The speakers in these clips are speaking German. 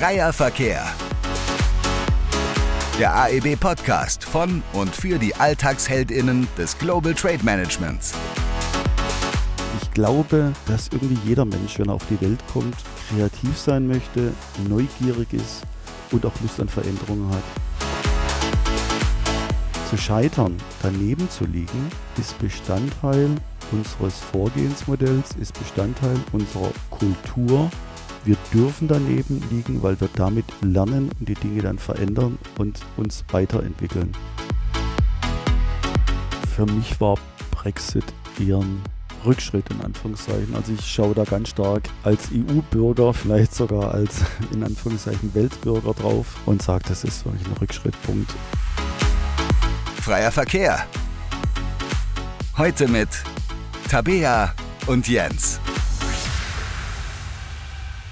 Freier Verkehr. Der AEB Podcast von und für die Alltagsheldinnen des Global Trade Managements. Ich glaube, dass irgendwie jeder Mensch, wenn er auf die Welt kommt, kreativ sein möchte, neugierig ist und auch Lust an Veränderungen hat. Zu scheitern, daneben zu liegen, ist Bestandteil unseres Vorgehensmodells, ist Bestandteil unserer Kultur. Wir dürfen daneben liegen, weil wir damit lernen und die Dinge dann verändern und uns weiterentwickeln. Für mich war Brexit eher ein Rückschritt in Anführungszeichen. Also ich schaue da ganz stark als EU-Bürger, vielleicht sogar als in Anführungszeichen Weltbürger drauf und sage, das ist wirklich ein Rückschrittpunkt. Freier Verkehr. Heute mit Tabea und Jens.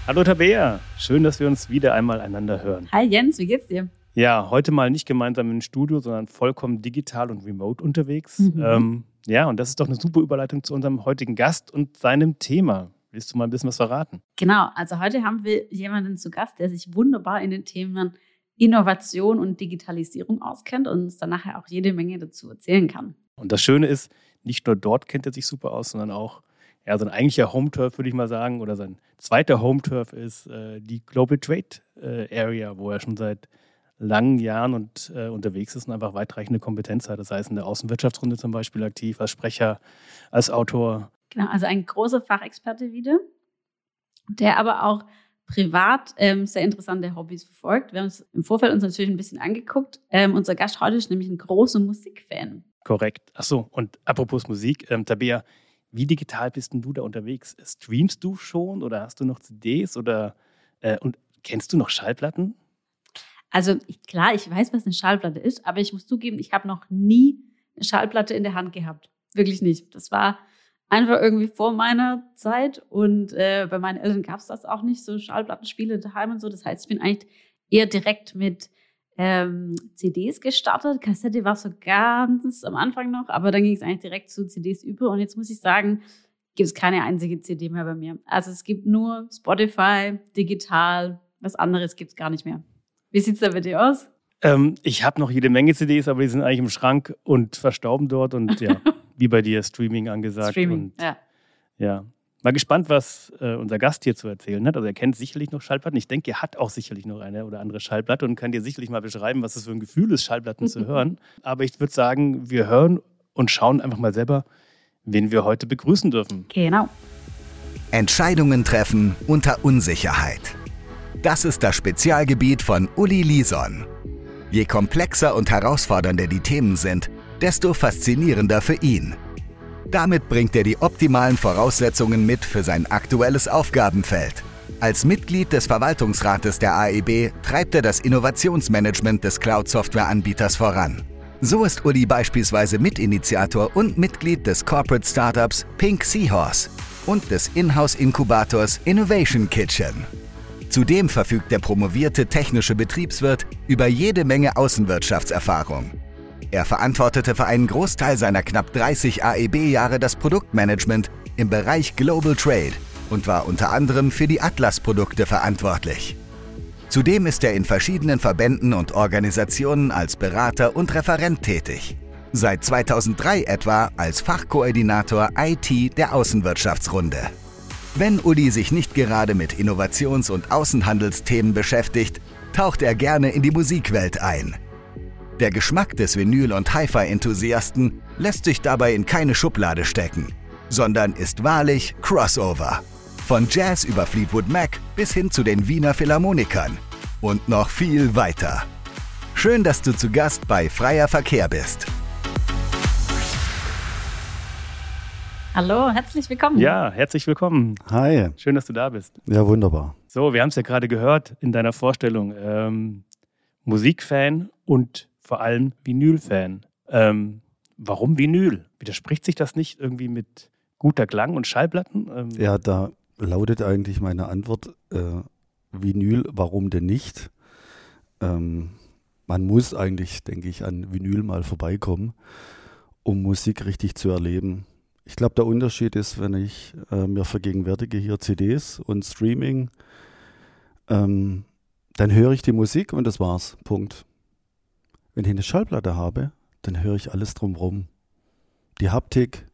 Hallo Tabea, schön, dass wir uns wieder einmal einander hören. Hi Jens, wie geht's dir? Ja, heute mal nicht gemeinsam im Studio, sondern vollkommen digital und remote unterwegs. Mhm. Ähm, ja, und das ist doch eine super Überleitung zu unserem heutigen Gast und seinem Thema. Willst du mal ein bisschen was verraten? Genau, also heute haben wir jemanden zu Gast, der sich wunderbar in den Themen Innovation und Digitalisierung auskennt und uns dann nachher auch jede Menge dazu erzählen kann. Und das Schöne ist, nicht nur dort kennt er sich super aus, sondern auch ja, sein eigentlicher Home-Turf, würde ich mal sagen, oder sein zweiter Home-Turf ist äh, die Global Trade äh, Area, wo er schon seit langen Jahren und, äh, unterwegs ist und einfach weitreichende Kompetenz hat. Das heißt, in der Außenwirtschaftsrunde zum Beispiel aktiv, als Sprecher, als Autor. Genau, also ein großer Fachexperte wieder, der aber auch privat ähm, sehr interessante Hobbys verfolgt. Wir haben uns im Vorfeld uns natürlich ein bisschen angeguckt. Ähm, unser Gast heute ist nämlich ein großer Musikfan. Korrekt. Ach so, und apropos Musik, ähm, Tabea, wie digital bist denn du da unterwegs? Streamst du schon oder hast du noch CDs oder äh, und kennst du noch Schallplatten? Also klar, ich weiß, was eine Schallplatte ist, aber ich muss zugeben, ich habe noch nie eine Schallplatte in der Hand gehabt. Wirklich nicht. Das war einfach irgendwie vor meiner Zeit und äh, bei meinen Eltern gab es das auch nicht, so Schallplattenspiele daheim und so. Das heißt, ich bin eigentlich eher direkt mit ähm, CDs gestartet. Kassette war so ganz am Anfang noch, aber dann ging es eigentlich direkt zu CDs über und jetzt muss ich sagen, gibt es keine einzige CD mehr bei mir. Also es gibt nur Spotify, digital, was anderes gibt es gar nicht mehr. Wie sieht es da bei dir aus? Ähm, ich habe noch jede Menge CDs, aber die sind eigentlich im Schrank und verstauben dort und ja, wie bei dir Streaming angesagt. Streaming, und, ja. ja. Mal gespannt, was äh, unser Gast hier zu erzählen hat. Also er kennt sicherlich noch Schallplatten. Ich denke, er hat auch sicherlich noch eine oder andere Schallplatte und kann dir sicherlich mal beschreiben, was es für ein Gefühl ist, Schallplatten zu hören. Aber ich würde sagen, wir hören und schauen einfach mal selber, wen wir heute begrüßen dürfen. Genau. Entscheidungen treffen unter Unsicherheit. Das ist das Spezialgebiet von Uli Lison. Je komplexer und herausfordernder die Themen sind, desto faszinierender für ihn. Damit bringt er die optimalen Voraussetzungen mit für sein aktuelles Aufgabenfeld. Als Mitglied des Verwaltungsrates der AEB treibt er das Innovationsmanagement des Cloud-Software-Anbieters voran. So ist Uli beispielsweise Mitinitiator und Mitglied des Corporate Startups Pink Seahorse und des Inhouse-Inkubators Innovation Kitchen. Zudem verfügt der promovierte technische Betriebswirt über jede Menge Außenwirtschaftserfahrung. Er verantwortete für einen Großteil seiner knapp 30 AEB-Jahre das Produktmanagement im Bereich Global Trade und war unter anderem für die Atlas-Produkte verantwortlich. Zudem ist er in verschiedenen Verbänden und Organisationen als Berater und Referent tätig. Seit 2003 etwa als Fachkoordinator IT der Außenwirtschaftsrunde. Wenn Uli sich nicht gerade mit Innovations- und Außenhandelsthemen beschäftigt, taucht er gerne in die Musikwelt ein. Der Geschmack des Vinyl- und Hi-Fi-Enthusiasten lässt sich dabei in keine Schublade stecken, sondern ist wahrlich Crossover. Von Jazz über Fleetwood Mac bis hin zu den Wiener Philharmonikern. Und noch viel weiter. Schön, dass du zu Gast bei Freier Verkehr bist. Hallo, herzlich willkommen. Ja, herzlich willkommen. Hi. Schön, dass du da bist. Ja, wunderbar. So, wir haben es ja gerade gehört in deiner Vorstellung. Ähm, Musikfan und vor allem Vinyl-Fan. Ähm, warum Vinyl? Widerspricht sich das nicht irgendwie mit guter Klang und Schallplatten? Ähm, Ja, da lautet eigentlich meine Antwort, äh, Vinyl, warum denn nicht? Ähm, man muss eigentlich, denke ich, an Vinyl mal vorbeikommen, um Musik richtig zu erleben. Ich glaube, der Unterschied ist, wenn ich äh, mir vergegenwärtige hier CDs und Streaming, ähm, dann höre ich die Musik und das war's. Punkt. Wenn ich eine Schallplatte habe, dann höre ich alles drumherum. Die Haptik,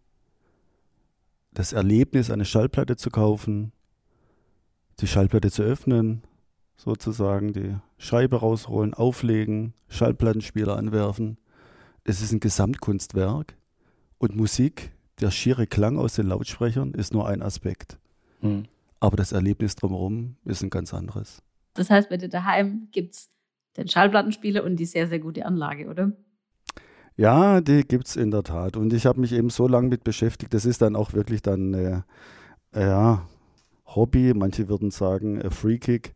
das Erlebnis, eine Schallplatte zu kaufen, die Schallplatte zu öffnen, sozusagen die Scheibe rausholen, auflegen, Schallplattenspieler anwerfen. Es ist ein Gesamtkunstwerk und Musik, der schiere Klang aus den Lautsprechern ist nur ein Aspekt. Hm. Aber das Erlebnis drumherum ist ein ganz anderes. Das heißt, bei dir daheim gibt es den Schallplattenspieler und die sehr, sehr gute Anlage, oder? Ja, die gibt es in der Tat. Und ich habe mich eben so lange mit beschäftigt. Das ist dann auch wirklich dann, äh, ja, Hobby. Manche würden sagen, äh, Freekick.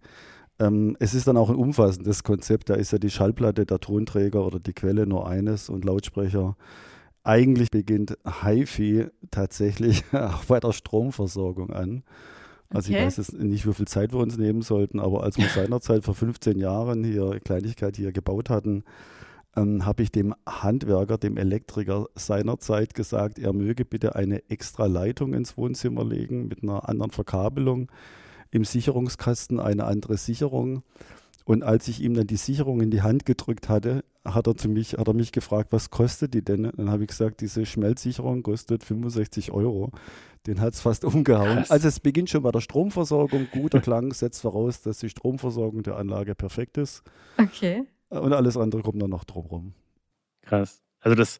Ähm, es ist dann auch ein umfassendes Konzept. Da ist ja die Schallplatte, der Tonträger oder die Quelle nur eines und Lautsprecher. Eigentlich beginnt HiFi tatsächlich auch bei der Stromversorgung an. Also okay. ich weiß jetzt nicht, wie viel Zeit wir uns nehmen sollten, aber als wir seinerzeit vor 15 Jahren hier Kleinigkeit hier gebaut hatten, ähm, habe ich dem Handwerker, dem Elektriker seinerzeit gesagt, er möge bitte eine extra Leitung ins Wohnzimmer legen mit einer anderen Verkabelung, im Sicherungskasten eine andere Sicherung. Und als ich ihm dann die Sicherung in die Hand gedrückt hatte, hat er, zu mich, hat er mich gefragt, was kostet die denn? Dann habe ich gesagt, diese Schmelzsicherung kostet 65 Euro. Den hat es fast umgehauen. Krass. Also es beginnt schon bei der Stromversorgung. Guter Klang setzt voraus, dass die Stromversorgung der Anlage perfekt ist. Okay. Und alles andere kommt dann noch drumherum. Krass. Also das,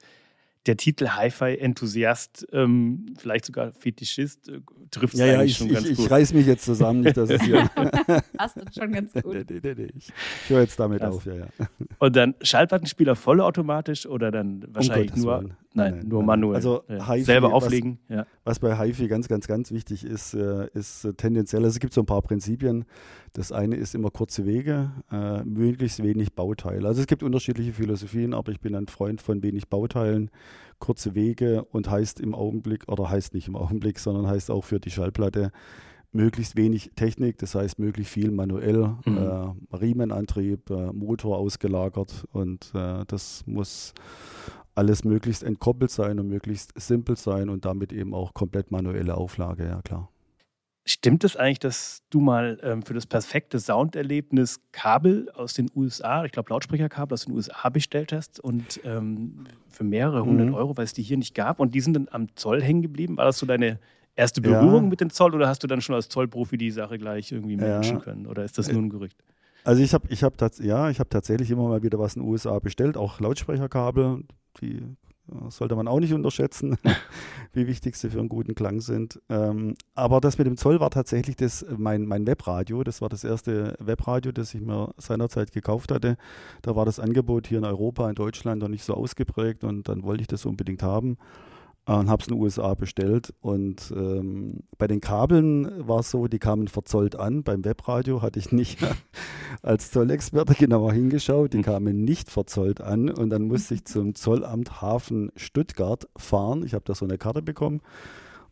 der Titel Hi-Fi-Enthusiast, ähm, vielleicht sogar Fetischist, äh, trifft es ja, ja, ich, schon ich, ganz ich, gut. Ich reiß mich jetzt zusammen, nicht, dass es hier... Hast du schon ganz gut. nee, nee, nee, ich, ich höre jetzt damit Krass. auf, ja, ja. Und dann Schallplattenspieler vollautomatisch oder dann wahrscheinlich um nur, nein, nein, nein, nur nein. manuell? Also ja. selber auflegen. Was, ja. was bei HiFi ganz, ganz, ganz wichtig ist, äh, ist äh, tendenziell, also es gibt so ein paar Prinzipien. Das eine ist immer kurze Wege, äh, möglichst wenig Bauteile. Also es gibt unterschiedliche Philosophien, aber ich bin ein Freund von wenig Bauteilen, kurze Wege und heißt im Augenblick, oder heißt nicht im Augenblick, sondern heißt auch für die Schallplatte, möglichst wenig Technik, das heißt möglichst viel manuell, mhm. äh, Riemenantrieb, äh, Motor ausgelagert und äh, das muss alles möglichst entkoppelt sein und möglichst simpel sein und damit eben auch komplett manuelle Auflage, ja klar. Stimmt es eigentlich, dass du mal ähm, für das perfekte Sounderlebnis Kabel aus den USA, ich glaube Lautsprecherkabel aus den USA bestellt hast und ähm, für mehrere hundert mhm. Euro, weil es die hier nicht gab und die sind dann am Zoll hängen geblieben? War das so deine erste Berührung ja. mit dem Zoll oder hast du dann schon als Zollprofi die Sache gleich irgendwie managen ja. können? Oder ist das nur ein Gerücht? Also ich habe ich hab ja, ich hab tatsächlich immer mal wieder was in den USA bestellt, auch Lautsprecherkabel, die sollte man auch nicht unterschätzen, wie wichtig sie für einen guten Klang sind. Ähm, aber das mit dem Zoll war tatsächlich das, mein, mein Webradio. Das war das erste Webradio, das ich mir seinerzeit gekauft hatte. Da war das Angebot hier in Europa, in Deutschland noch nicht so ausgeprägt und dann wollte ich das unbedingt haben und habe es in den USA bestellt. Und ähm, bei den Kabeln war es so, die kamen verzollt an. Beim Webradio hatte ich nicht als Zollexperte genauer hingeschaut. Die hm. kamen nicht verzollt an. Und dann musste ich zum Zollamt Hafen Stuttgart fahren. Ich habe da so eine Karte bekommen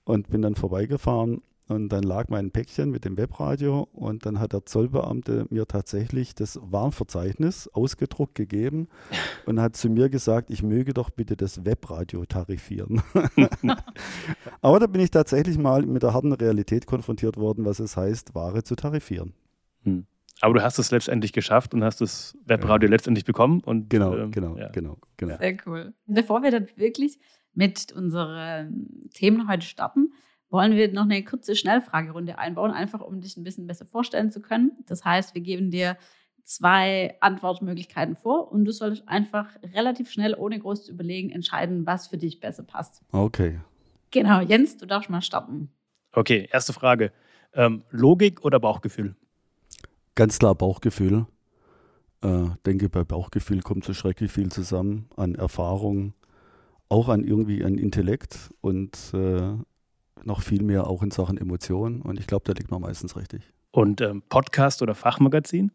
und bin dann vorbeigefahren und dann lag mein Päckchen mit dem Webradio und dann hat der Zollbeamte mir tatsächlich das Warnverzeichnis ausgedruckt gegeben und hat zu mir gesagt, ich möge doch bitte das Webradio tarifieren. Aber da bin ich tatsächlich mal mit der harten Realität konfrontiert worden, was es heißt, Ware zu tarifieren. Hm. Aber du hast es letztendlich geschafft und hast das Webradio ja. letztendlich bekommen. Und, genau, ähm, genau, ja. genau, genau. Sehr cool. Bevor wir dann wirklich mit unseren Themen heute starten, wollen wir noch eine kurze Schnellfragerunde einbauen, einfach um dich ein bisschen besser vorstellen zu können. Das heißt, wir geben dir zwei Antwortmöglichkeiten vor und du solltest einfach relativ schnell, ohne groß zu überlegen, entscheiden, was für dich besser passt. Okay. Genau, Jens, du darfst mal starten. Okay, erste Frage. Ähm, Logik oder Bauchgefühl? Ganz klar Bauchgefühl. Äh, denke, bei Bauchgefühl kommt so schrecklich viel zusammen an Erfahrung, auch an irgendwie an Intellekt und äh, noch viel mehr auch in Sachen Emotionen. Und ich glaube, da liegt man meistens richtig. Und ähm, Podcast oder Fachmagazin?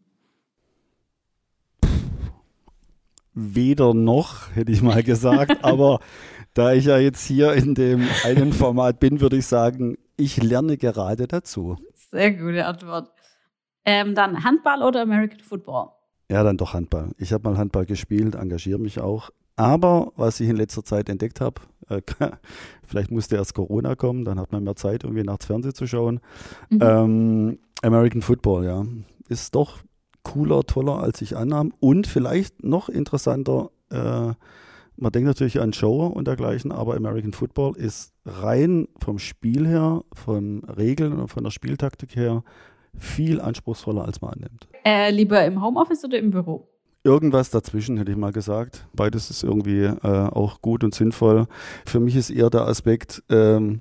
Weder noch, hätte ich mal gesagt. Aber da ich ja jetzt hier in dem einen Format bin, würde ich sagen, ich lerne gerade dazu. Sehr gute Antwort. Ähm, dann Handball oder American Football? Ja, dann doch Handball. Ich habe mal Handball gespielt, engagiere mich auch. Aber was ich in letzter Zeit entdeckt habe, äh, vielleicht musste erst Corona kommen, dann hat man mehr Zeit, irgendwie nachts Fernsehen zu schauen. Mhm. Ähm, American Football, ja, ist doch cooler, toller, als ich annahm. Und vielleicht noch interessanter, äh, man denkt natürlich an Show und dergleichen, aber American Football ist rein vom Spiel her, von Regeln und von der Spieltaktik her viel anspruchsvoller, als man annimmt. Äh, lieber im Homeoffice oder im Büro? Irgendwas dazwischen, hätte ich mal gesagt. Beides ist irgendwie äh, auch gut und sinnvoll. Für mich ist eher der Aspekt, ähm,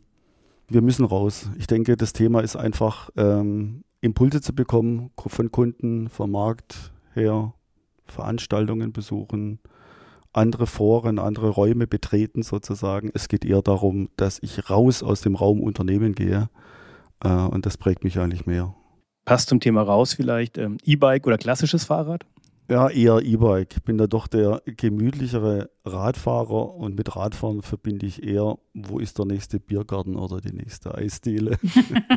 wir müssen raus. Ich denke, das Thema ist einfach, ähm, Impulse zu bekommen von Kunden, vom Markt her, Veranstaltungen besuchen, andere Foren, andere Räume betreten sozusagen. Es geht eher darum, dass ich raus aus dem Raum Unternehmen gehe äh, und das prägt mich eigentlich mehr. Passt zum Thema raus vielleicht ähm, E-Bike oder klassisches Fahrrad? Ja, eher E-Bike. Ich bin da doch der gemütlichere Radfahrer und mit Radfahren verbinde ich eher, wo ist der nächste Biergarten oder die nächste Eisdiele.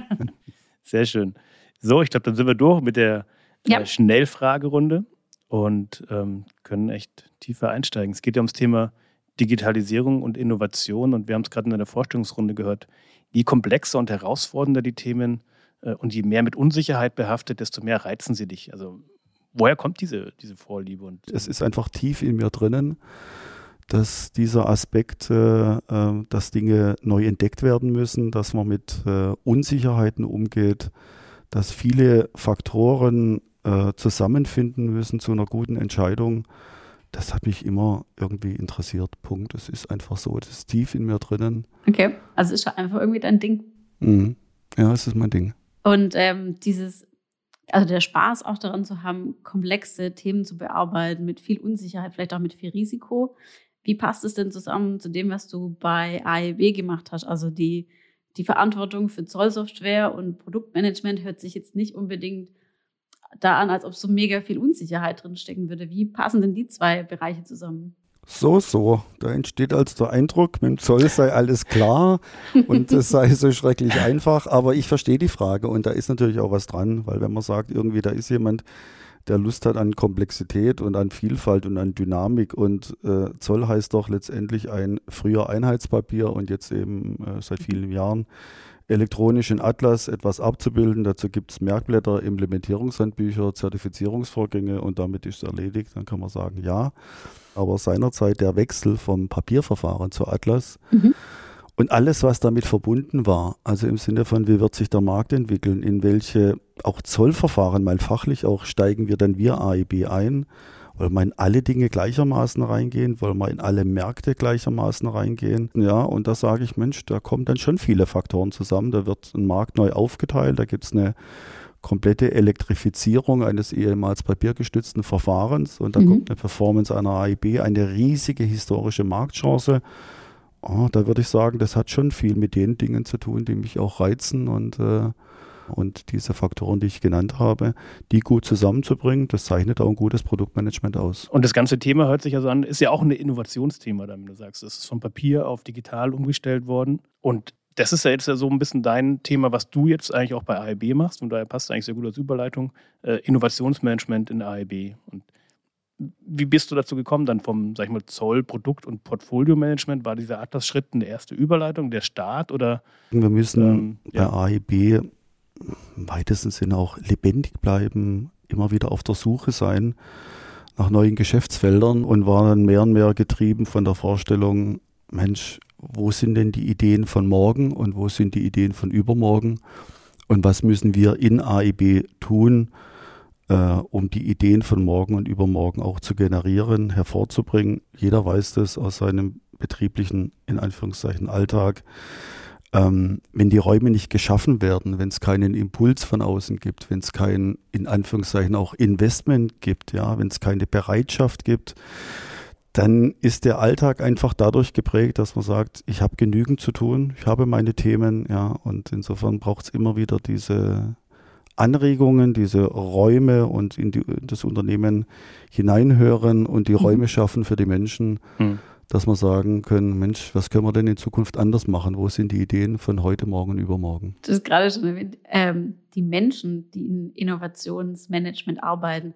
Sehr schön. So, ich glaube, dann sind wir durch mit der äh, ja. Schnellfragerunde und ähm, können echt tiefer einsteigen. Es geht ja ums Thema Digitalisierung und Innovation und wir haben es gerade in der Vorstellungsrunde gehört. Je komplexer und herausfordernder die Themen äh, und je mehr mit Unsicherheit behaftet, desto mehr reizen sie dich. Also woher kommt diese, diese Vorliebe? Und, es ist einfach tief in mir drinnen, dass dieser Aspekt, äh, dass Dinge neu entdeckt werden müssen, dass man mit äh, Unsicherheiten umgeht, dass viele Faktoren äh, zusammenfinden müssen zu einer guten Entscheidung. Das hat mich immer irgendwie interessiert. Punkt. Es ist einfach so, das ist tief in mir drinnen. Okay, also ist einfach irgendwie dein Ding. Mhm. Ja, es ist mein Ding. Und ähm, dieses also der Spaß auch daran zu haben, komplexe Themen zu bearbeiten, mit viel Unsicherheit, vielleicht auch mit viel Risiko. Wie passt es denn zusammen zu dem, was du bei AEB gemacht hast? Also die, die Verantwortung für Zollsoftware und Produktmanagement hört sich jetzt nicht unbedingt da an, als ob so mega viel Unsicherheit drinstecken würde. Wie passen denn die zwei Bereiche zusammen? So, so. Da entsteht also der Eindruck, mit dem Zoll sei alles klar und es sei so schrecklich einfach. Aber ich verstehe die Frage und da ist natürlich auch was dran, weil wenn man sagt, irgendwie da ist jemand, der Lust hat an Komplexität und an Vielfalt und an Dynamik und äh, Zoll heißt doch letztendlich ein früher Einheitspapier und jetzt eben äh, seit vielen Jahren elektronisch in Atlas etwas abzubilden. Dazu gibt es Merkblätter, Implementierungshandbücher, Zertifizierungsvorgänge und damit ist es erledigt. Dann kann man sagen, ja. Aber seinerzeit der Wechsel vom Papierverfahren zu Atlas mhm. und alles, was damit verbunden war, also im Sinne von, wie wird sich der Markt entwickeln, in welche auch Zollverfahren, mal fachlich auch, steigen wir dann wir AIB ein wollen wir in alle Dinge gleichermaßen reingehen? Wollen wir in alle Märkte gleichermaßen reingehen? Ja, und da sage ich, Mensch, da kommen dann schon viele Faktoren zusammen. Da wird ein Markt neu aufgeteilt, da gibt es eine komplette Elektrifizierung eines ehemals papiergestützten Verfahrens und da mhm. kommt eine Performance einer AIB, eine riesige historische Marktchance. Oh, da würde ich sagen, das hat schon viel mit den Dingen zu tun, die mich auch reizen und äh, und diese Faktoren, die ich genannt habe, die gut zusammenzubringen, das zeichnet auch ein gutes Produktmanagement aus. Und das ganze Thema hört sich also an, ist ja auch ein Innovationsthema, wenn du sagst, es ist von Papier auf digital umgestellt worden. Und das ist ja jetzt so ein bisschen dein Thema, was du jetzt eigentlich auch bei AIB machst. Und daher passt eigentlich sehr gut als Überleitung. Äh, Innovationsmanagement in AIB. Und wie bist du dazu gekommen, dann vom, sag ich mal, Zoll, Produkt- und Portfolio-Management? War dieser Atlas-Schritt eine erste Überleitung, der Start oder? Wir müssen ähm, ja. bei AIB im weitesten Sinne auch lebendig bleiben, immer wieder auf der Suche sein nach neuen Geschäftsfeldern und war dann mehr und mehr getrieben von der Vorstellung, Mensch, wo sind denn die Ideen von morgen und wo sind die Ideen von übermorgen und was müssen wir in AIB tun, äh, um die Ideen von morgen und übermorgen auch zu generieren, hervorzubringen. Jeder weiß das aus seinem betrieblichen, in Anführungszeichen, Alltag ähm, wenn die Räume nicht geschaffen werden, wenn es keinen Impuls von außen gibt, wenn es kein, in Anführungszeichen, auch Investment gibt, ja, wenn es keine Bereitschaft gibt, dann ist der Alltag einfach dadurch geprägt, dass man sagt, ich habe genügend zu tun, ich habe meine Themen, ja, und insofern braucht es immer wieder diese Anregungen, diese Räume und in, die, das Unternehmen hineinhören und die mhm. Räume schaffen für die Menschen. Mhm dass wir sagen können, Mensch, was können wir denn in Zukunft anders machen? Wo sind die Ideen von heute, morgen, übermorgen? Du hast gerade schon erwähnt, ähm, die Menschen, die in Innovationsmanagement arbeiten.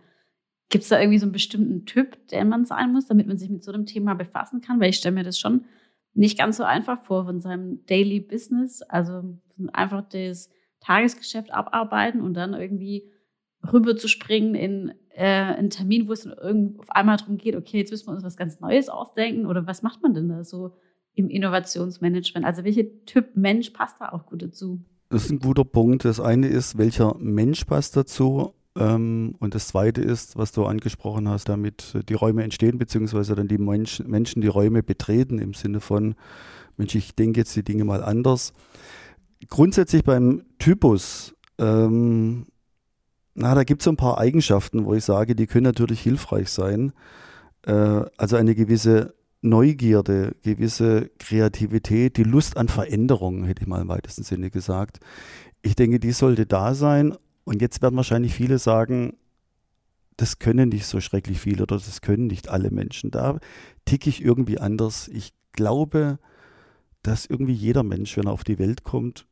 Gibt es da irgendwie so einen bestimmten Typ, der man sein muss, damit man sich mit so einem Thema befassen kann? Weil ich stelle mir das schon nicht ganz so einfach vor von seinem Daily Business. Also einfach das Tagesgeschäft abarbeiten und dann irgendwie rüber zu springen in äh, einen Termin, wo es auf einmal darum geht, okay, jetzt müssen wir uns was ganz Neues ausdenken oder was macht man denn da so im Innovationsmanagement? Also welcher Typ Mensch passt da auch gut dazu? Das ist ein guter Punkt. Das eine ist, welcher Mensch passt dazu? Ähm, und das zweite ist, was du angesprochen hast, damit die Räume entstehen, beziehungsweise dann die Menschen die Räume betreten im Sinne von, Mensch, ich denke jetzt die Dinge mal anders. Grundsätzlich beim Typus, ähm, na, da gibt es so ein paar Eigenschaften, wo ich sage, die können natürlich hilfreich sein. Äh, also eine gewisse Neugierde, gewisse Kreativität, die Lust an Veränderungen, hätte ich mal im weitesten Sinne gesagt. Ich denke, die sollte da sein. Und jetzt werden wahrscheinlich viele sagen, das können nicht so schrecklich viele oder das können nicht alle Menschen. Da ticke ich irgendwie anders. Ich glaube, dass irgendwie jeder Mensch, wenn er auf die Welt kommt,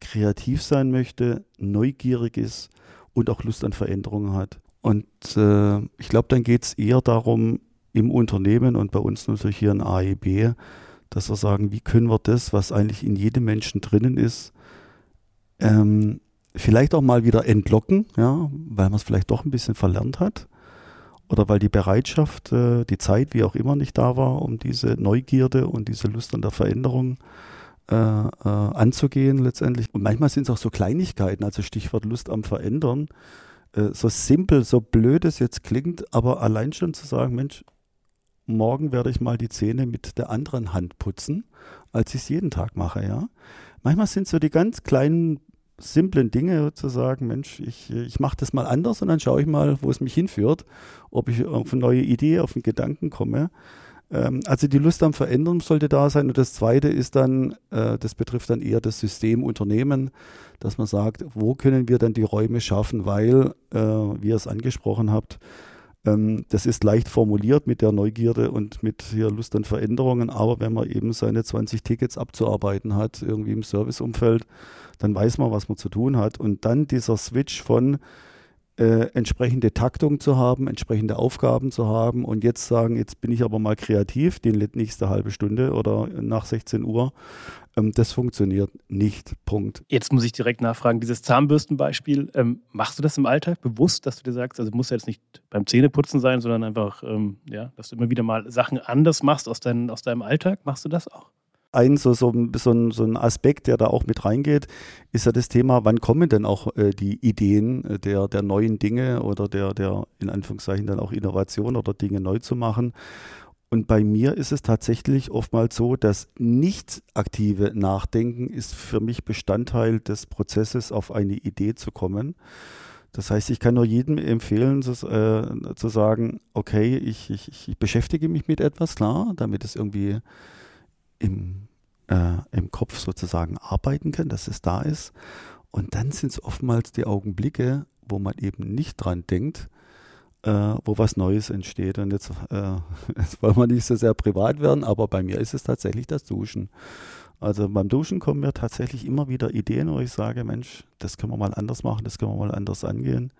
kreativ sein möchte, neugierig ist und auch Lust an Veränderungen hat. Und äh, ich glaube, dann geht es eher darum, im Unternehmen und bei uns natürlich hier in AEB, dass wir sagen, wie können wir das, was eigentlich in jedem Menschen drinnen ist, ähm, vielleicht auch mal wieder entlocken, ja, weil man es vielleicht doch ein bisschen verlernt hat oder weil die Bereitschaft, äh, die Zeit, wie auch immer, nicht da war, um diese Neugierde und diese Lust an der Veränderung äh, äh, anzugehen letztendlich. Und manchmal sind es auch so Kleinigkeiten, also Stichwort Lust am Verändern. Äh, so simpel, so blöd es jetzt klingt, aber allein schon zu sagen, Mensch, morgen werde ich mal die Zähne mit der anderen Hand putzen, als ich es jeden Tag mache, ja. Manchmal sind so die ganz kleinen simplen Dinge zu sagen, Mensch, ich, ich mache das mal anders und dann schaue ich mal, wo es mich hinführt, ob ich auf eine neue Idee, auf einen Gedanken komme. Ähm, also die Lust am Verändern sollte da sein. Und das Zweite ist dann, äh, das betrifft dann eher das System Unternehmen, dass man sagt, wo können wir dann die Räume schaffen, weil, äh, wie ihr es angesprochen habt, ähm, das ist leicht formuliert mit der Neugierde und mit hier Lust an Veränderungen, aber wenn man eben seine 20 Tickets abzuarbeiten hat, irgendwie im Serviceumfeld, dann weiß man, was man zu tun hat. Und dann dieser Switch von äh, entsprechende Taktung zu haben, entsprechende Aufgaben zu haben und jetzt sagen, jetzt bin ich aber mal kreativ, die nächste halbe Stunde oder nach 16 Uhr. Ähm, das funktioniert nicht. Punkt. Jetzt muss ich direkt nachfragen, dieses Zahnbürstenbeispiel, ähm, machst du das im Alltag bewusst, dass du dir sagst, also muss ja jetzt nicht beim Zähneputzen sein, sondern einfach, ähm, ja, dass du immer wieder mal Sachen anders machst aus, dein, aus deinem Alltag? Machst du das auch? Ein so, so, so, ein, so ein Aspekt, der da auch mit reingeht, ist ja das Thema, wann kommen denn auch äh, die Ideen äh, der, der neuen Dinge oder der, der in Anführungszeichen dann auch Innovation oder Dinge neu zu machen. Und bei mir ist es tatsächlich oftmals so, dass nicht aktive Nachdenken ist für mich Bestandteil des Prozesses, auf eine Idee zu kommen. Das heißt, ich kann nur jedem empfehlen, zu, äh, zu sagen, okay, ich, ich, ich beschäftige mich mit etwas, klar, damit es irgendwie im, äh, im Kopf sozusagen arbeiten kann, dass es da ist. Und dann sind es oftmals die Augenblicke, wo man eben nicht dran denkt, äh, wo was Neues entsteht. Und jetzt, äh, jetzt wollen wir nicht so sehr privat werden, aber bei mir ist es tatsächlich das Duschen. Also beim Duschen kommen mir tatsächlich immer wieder Ideen, wo ich sage, Mensch, das können wir mal anders machen, das können wir mal anders angehen.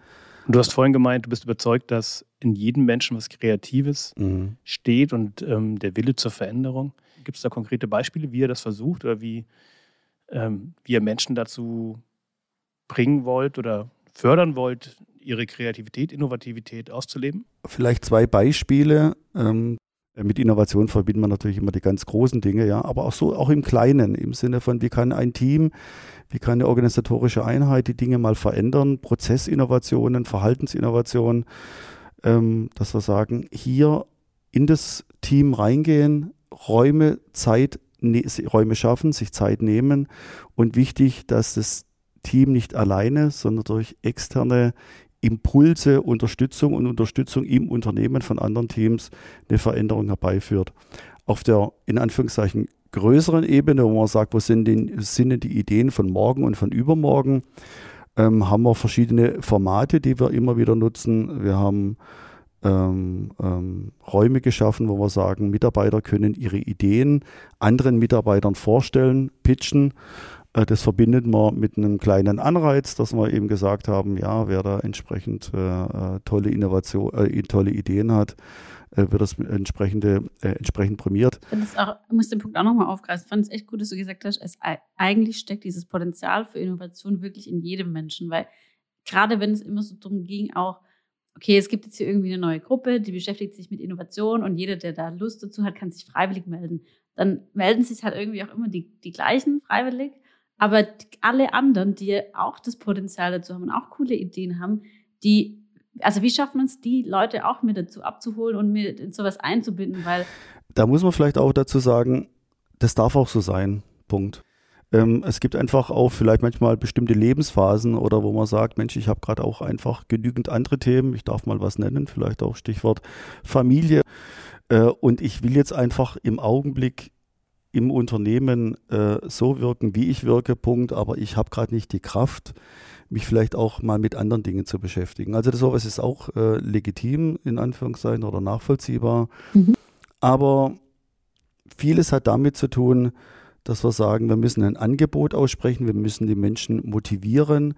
Du hast vorhin gemeint, du bist überzeugt, dass in jedem Menschen was Kreatives mhm. steht und ähm, der Wille zur Veränderung. Gibt es da konkrete Beispiele, wie ihr das versucht oder wie, ähm, wie ihr Menschen dazu bringen wollt oder fördern wollt, ihre Kreativität, Innovativität auszuleben? Vielleicht zwei Beispiele. Ähm, mit Innovation verbindet man natürlich immer die ganz großen Dinge, ja, aber auch so auch im Kleinen, im Sinne von, wie kann ein Team, wie kann eine organisatorische Einheit die Dinge mal verändern, Prozessinnovationen, Verhaltensinnovationen, ähm, dass wir sagen, hier in das Team reingehen, Räume, Zeit, ne, Räume schaffen, sich Zeit nehmen und wichtig, dass das Team nicht alleine, sondern durch externe Impulse, Unterstützung und Unterstützung im Unternehmen von anderen Teams eine Veränderung herbeiführt. Auf der in Anführungszeichen größeren Ebene, wo man sagt, wo sind, denn, sind denn die Ideen von morgen und von übermorgen, ähm, haben wir verschiedene Formate, die wir immer wieder nutzen. Wir haben ähm, ähm, Räume geschaffen, wo wir sagen, Mitarbeiter können ihre Ideen anderen Mitarbeitern vorstellen, pitchen. Äh, das verbindet man mit einem kleinen Anreiz, dass wir eben gesagt haben, ja, wer da entsprechend äh, äh tolle Innovation, äh, tolle Ideen hat, wird das entsprechende, äh, entsprechend prämiert. Ich muss den Punkt auch nochmal aufgreifen. Ich fand es echt gut, dass du gesagt hast, es, eigentlich steckt dieses Potenzial für Innovation wirklich in jedem Menschen, weil gerade wenn es immer so darum ging, auch, okay, es gibt jetzt hier irgendwie eine neue Gruppe, die beschäftigt sich mit Innovation und jeder, der da Lust dazu hat, kann sich freiwillig melden. Dann melden sich halt irgendwie auch immer die, die gleichen freiwillig. Aber alle anderen, die auch das Potenzial dazu haben und auch coole Ideen haben, die, also wie schafft man es, die Leute auch mit dazu abzuholen und mit in sowas einzubinden? Weil da muss man vielleicht auch dazu sagen, das darf auch so sein. Punkt. Ähm, es gibt einfach auch vielleicht manchmal bestimmte Lebensphasen oder wo man sagt, Mensch, ich habe gerade auch einfach genügend andere Themen. Ich darf mal was nennen, vielleicht auch Stichwort Familie. Äh, und ich will jetzt einfach im Augenblick im Unternehmen äh, so wirken, wie ich wirke, Punkt. Aber ich habe gerade nicht die Kraft, mich vielleicht auch mal mit anderen Dingen zu beschäftigen. Also das sowas ist auch äh, legitim in Anführungszeichen oder nachvollziehbar. Mhm. Aber vieles hat damit zu tun, dass wir sagen, wir müssen ein Angebot aussprechen, wir müssen die Menschen motivieren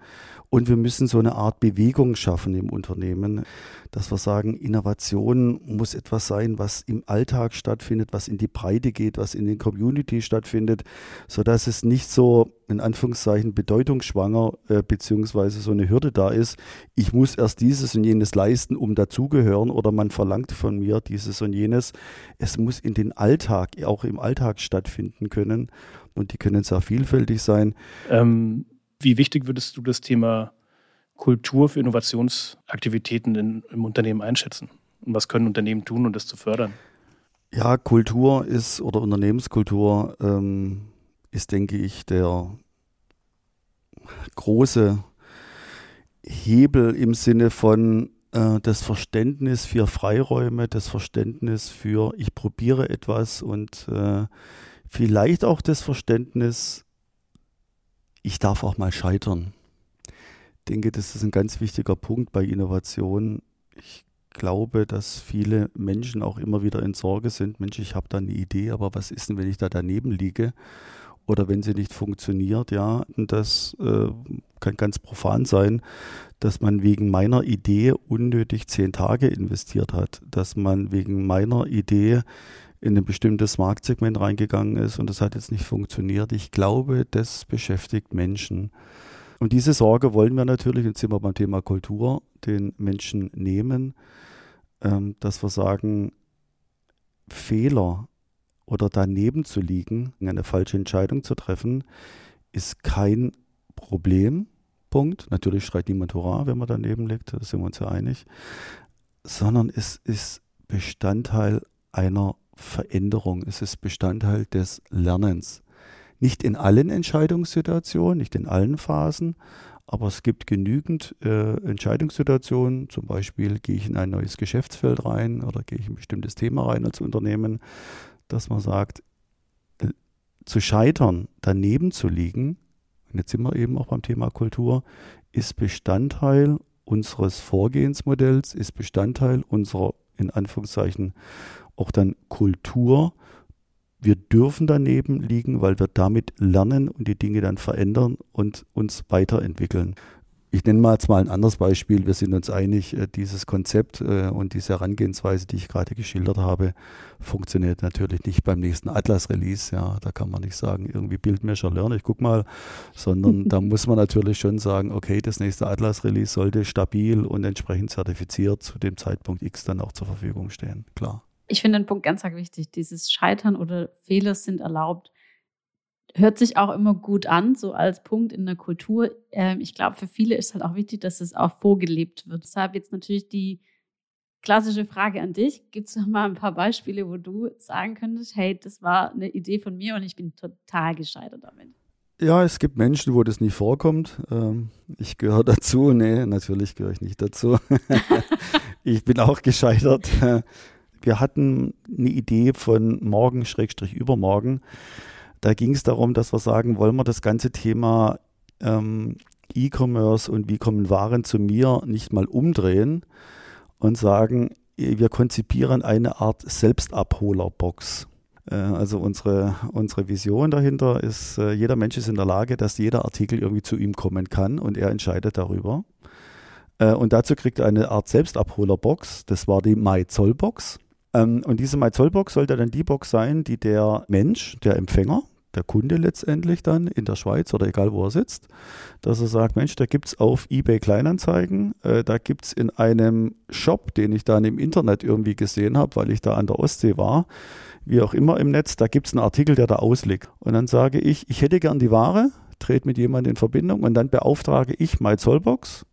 und wir müssen so eine Art Bewegung schaffen im Unternehmen, dass wir sagen, Innovation muss etwas sein, was im Alltag stattfindet, was in die Breite geht, was in den Community stattfindet, sodass es nicht so in Anführungszeichen bedeutungsschwanger äh, beziehungsweise so eine Hürde da ist. Ich muss erst dieses und jenes leisten, um dazugehören oder man verlangt von mir dieses und jenes. Es muss in den Alltag, auch im Alltag stattfinden können und die können sehr vielfältig sein. Ähm, wie wichtig würdest du das Thema Kultur für Innovationsaktivitäten in, im Unternehmen einschätzen? Und was können Unternehmen tun, um das zu fördern? Ja, Kultur ist oder Unternehmenskultur ähm, ist, denke ich, der große Hebel im Sinne von äh, das Verständnis für Freiräume, das Verständnis für ich probiere etwas und äh, vielleicht auch das Verständnis, ich darf auch mal scheitern. Ich denke, das ist ein ganz wichtiger Punkt bei Innovation. Ich glaube, dass viele Menschen auch immer wieder in Sorge sind. Mensch, ich habe da eine Idee, aber was ist denn, wenn ich da daneben liege? Oder wenn sie nicht funktioniert, ja, und das äh, kann ganz profan sein, dass man wegen meiner Idee unnötig zehn Tage investiert hat, dass man wegen meiner Idee in ein bestimmtes Marktsegment reingegangen ist und das hat jetzt nicht funktioniert. Ich glaube, das beschäftigt Menschen. Und diese Sorge wollen wir natürlich, jetzt sind wir beim Thema Kultur, den Menschen nehmen, ähm, dass wir sagen, Fehler oder daneben zu liegen, eine falsche Entscheidung zu treffen, ist kein Problem. Punkt. Natürlich schreit niemand Hurra, wenn man daneben liegt, da sind wir uns ja einig. Sondern es ist Bestandteil einer Veränderung. Es ist Bestandteil des Lernens. Nicht in allen Entscheidungssituationen, nicht in allen Phasen, aber es gibt genügend äh, Entscheidungssituationen. Zum Beispiel gehe ich in ein neues Geschäftsfeld rein oder gehe ich in ein bestimmtes Thema rein als Unternehmen, dass man sagt, zu scheitern, daneben zu liegen, und jetzt sind wir eben auch beim Thema Kultur, ist Bestandteil unseres Vorgehensmodells, ist Bestandteil unserer, in Anführungszeichen, auch dann Kultur. Wir dürfen daneben liegen, weil wir damit lernen und die Dinge dann verändern und uns weiterentwickeln. Ich nenne mal jetzt mal ein anderes Beispiel. Wir sind uns einig, äh, dieses Konzept äh, und diese Herangehensweise, die ich gerade geschildert habe, funktioniert natürlich nicht beim nächsten Atlas-Release. Ja, da kann man nicht sagen, irgendwie Build, Measure, Learn, ich guck mal, sondern da muss man natürlich schon sagen, okay, das nächste Atlas-Release sollte stabil und entsprechend zertifiziert zu dem Zeitpunkt X dann auch zur Verfügung stehen. Klar. Ich finde den Punkt ganz, ganz wichtig. Dieses Scheitern oder Fehler sind erlaubt. Hört sich auch immer gut an, so als Punkt in der Kultur. Ähm, ich glaube, für viele ist halt auch wichtig, dass es auch vorgelebt wird. Deshalb jetzt natürlich die klassische Frage an dich. Gibt es noch mal ein paar Beispiele, wo du sagen könntest, hey, das war eine Idee von mir und ich bin total gescheitert damit? Ja, es gibt Menschen, wo das nie vorkommt. Ähm, ich gehöre dazu. Nee, natürlich gehöre ich nicht dazu. ich bin auch gescheitert wir hatten eine Idee von morgen, Schrägstrich übermorgen. Da ging es darum, dass wir sagen, wollen wir das ganze Thema ähm, E-Commerce und wie kommen Waren zu mir nicht mal umdrehen und sagen, wir konzipieren eine Art Selbstabholerbox. Äh, also unsere, unsere Vision dahinter ist, äh, jeder Mensch ist in der Lage, dass jeder Artikel irgendwie zu ihm kommen kann und er entscheidet darüber. Äh, und dazu kriegt er eine Art Selbstabholerbox. Das war die MyZollbox. Ähm, und diese MyZollbox sollte dann die Box sein, die der Mensch, der Empfänger, der Kunde letztendlich dann in der Schweiz oder egal wo er sitzt, dass er sagt, Mensch, da gibt es auf eBay Kleinanzeigen, äh, da gibt es in einem Shop, den ich dann im Internet irgendwie gesehen habe, weil ich da an der Ostsee war, wie auch immer im Netz, da gibt es einen Artikel, der da ausliegt. Und dann sage ich, ich hätte gern die Ware, trete mit jemandem in Verbindung und dann beauftrage ich MyZollbox,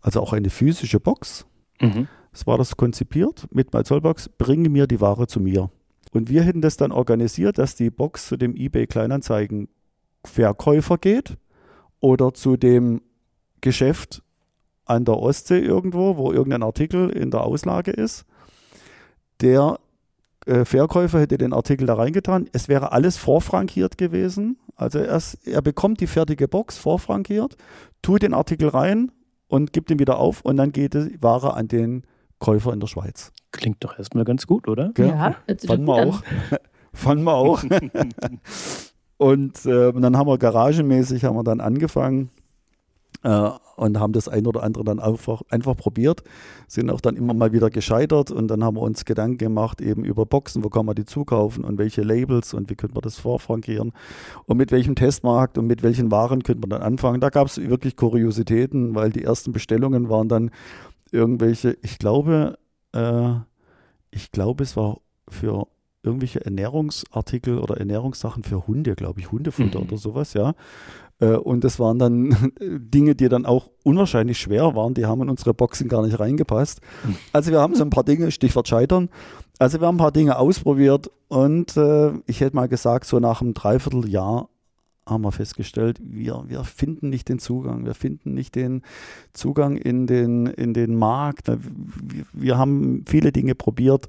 also auch eine physische Box. Mhm. Das war das konzipiert mit MyZollbox, bringe mir die Ware zu mir. Und wir hätten das dann organisiert, dass die Box zu dem eBay Kleinanzeigen Verkäufer geht oder zu dem Geschäft an der Ostsee irgendwo, wo irgendein Artikel in der Auslage ist. Der äh, Verkäufer hätte den Artikel da reingetan. Es wäre alles vorfrankiert gewesen. Also er bekommt die fertige Box vorfrankiert, tut den Artikel rein und gibt ihn wieder auf und dann geht die Ware an den Käufer in der Schweiz. Klingt doch erstmal ganz gut, oder? Ja, ja fanden wir auch. fanden wir auch. und äh, dann haben wir garagenmäßig haben wir dann angefangen äh, und haben das ein oder andere dann einfach, einfach probiert, sind auch dann immer mal wieder gescheitert und dann haben wir uns Gedanken gemacht eben über Boxen, wo kann man die zukaufen und welche Labels und wie könnte man das vorfrankieren und mit welchem Testmarkt und mit welchen Waren könnte man dann anfangen. Da gab es wirklich Kuriositäten, weil die ersten Bestellungen waren dann irgendwelche, ich glaube, äh, ich glaube, es war für irgendwelche Ernährungsartikel oder Ernährungssachen für Hunde, glaube ich, Hundefutter mhm. oder sowas, ja. Äh, und das waren dann Dinge, die dann auch unwahrscheinlich schwer waren. Die haben in unsere Boxen gar nicht reingepasst. Mhm. Also wir haben so ein paar Dinge, Stichwort Scheitern. Also wir haben ein paar Dinge ausprobiert und äh, ich hätte mal gesagt, so nach einem Dreivierteljahr haben wir festgestellt, wir, wir finden nicht den Zugang, wir finden nicht den Zugang in den, in den Markt. Wir, wir haben viele Dinge probiert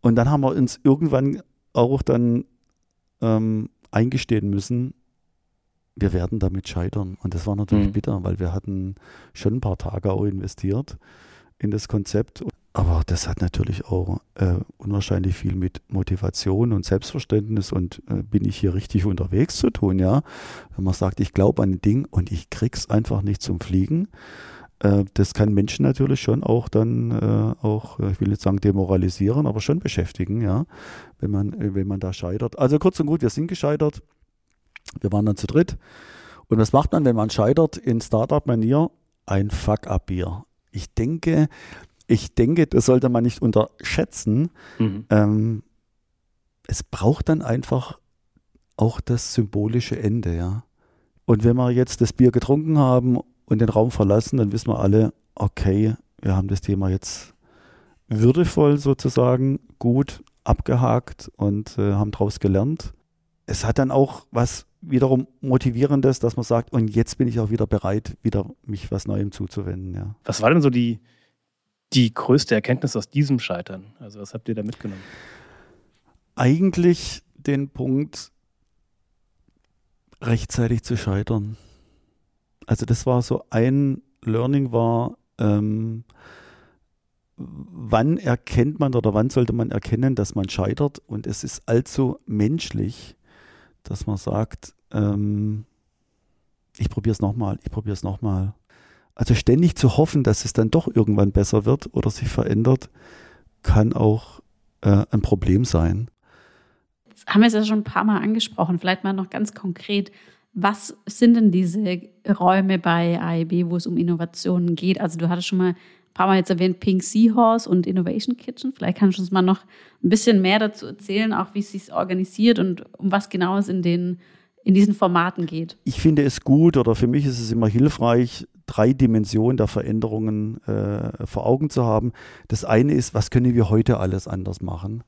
und dann haben wir uns irgendwann auch dann ähm, eingestehen müssen, wir werden damit scheitern. Und das war natürlich mhm. bitter, weil wir hatten schon ein paar Tage auch investiert in das Konzept. Aber das hat natürlich auch äh, unwahrscheinlich viel mit Motivation und Selbstverständnis und äh, bin ich hier richtig unterwegs zu tun, ja. Wenn man sagt, ich glaube an ein Ding und ich krieg's einfach nicht zum Fliegen, äh, das kann Menschen natürlich schon auch dann äh, auch, ich will nicht sagen demoralisieren, aber schon beschäftigen, ja, wenn man, wenn man da scheitert. Also kurz und gut, wir sind gescheitert. Wir waren dann zu dritt. Und was macht man, wenn man scheitert in Startup-Manier? Ein Fuck-up-Bier. Ich denke, ich denke, das sollte man nicht unterschätzen. Mhm. Ähm, es braucht dann einfach auch das symbolische Ende, ja. Und wenn wir jetzt das Bier getrunken haben und den Raum verlassen, dann wissen wir alle, okay, wir haben das Thema jetzt würdevoll sozusagen gut abgehakt und äh, haben daraus gelernt. Es hat dann auch was wiederum motivierendes, dass man sagt, und jetzt bin ich auch wieder bereit, wieder mich was Neuem zuzuwenden. Ja. Was war denn so die, die größte Erkenntnis aus diesem Scheitern? Also was habt ihr da mitgenommen? Eigentlich den Punkt, rechtzeitig zu scheitern. Also das war so ein Learning war, ähm, wann erkennt man oder wann sollte man erkennen, dass man scheitert und es ist allzu menschlich, dass man sagt, ähm, ich probiere es nochmal, ich probiere es nochmal. Also ständig zu hoffen, dass es dann doch irgendwann besser wird oder sich verändert, kann auch äh, ein Problem sein. Das haben wir es ja schon ein paar Mal angesprochen. Vielleicht mal noch ganz konkret. Was sind denn diese Räume bei AEB, wo es um Innovationen geht? Also du hattest schon mal ein paar Mal jetzt erwähnt Pink Seahorse und Innovation Kitchen. Vielleicht kannst du uns mal noch ein bisschen mehr dazu erzählen, auch wie es sich organisiert und um was genau es in, den, in diesen Formaten geht. Ich finde es gut oder für mich ist es immer hilfreich, drei Dimensionen der Veränderungen äh, vor Augen zu haben. Das eine ist, was können wir heute alles anders machen?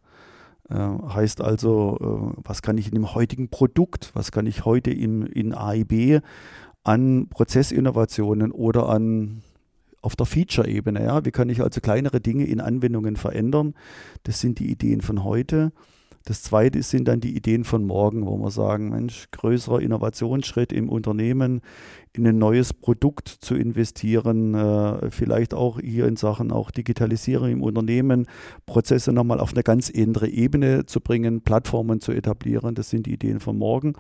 Äh, heißt also, äh, was kann ich in dem heutigen Produkt, was kann ich heute in, in AIB an Prozessinnovationen oder an auf der Feature-Ebene. Ja? Wie kann ich also kleinere Dinge in Anwendungen verändern? Das sind die Ideen von heute. Das zweite sind dann die Ideen von morgen, wo wir sagen, Mensch, größerer Innovationsschritt im Unternehmen, in ein neues Produkt zu investieren, äh, vielleicht auch hier in Sachen auch Digitalisierung im Unternehmen, Prozesse nochmal auf eine ganz andere Ebene zu bringen, Plattformen zu etablieren. Das sind die Ideen von morgen.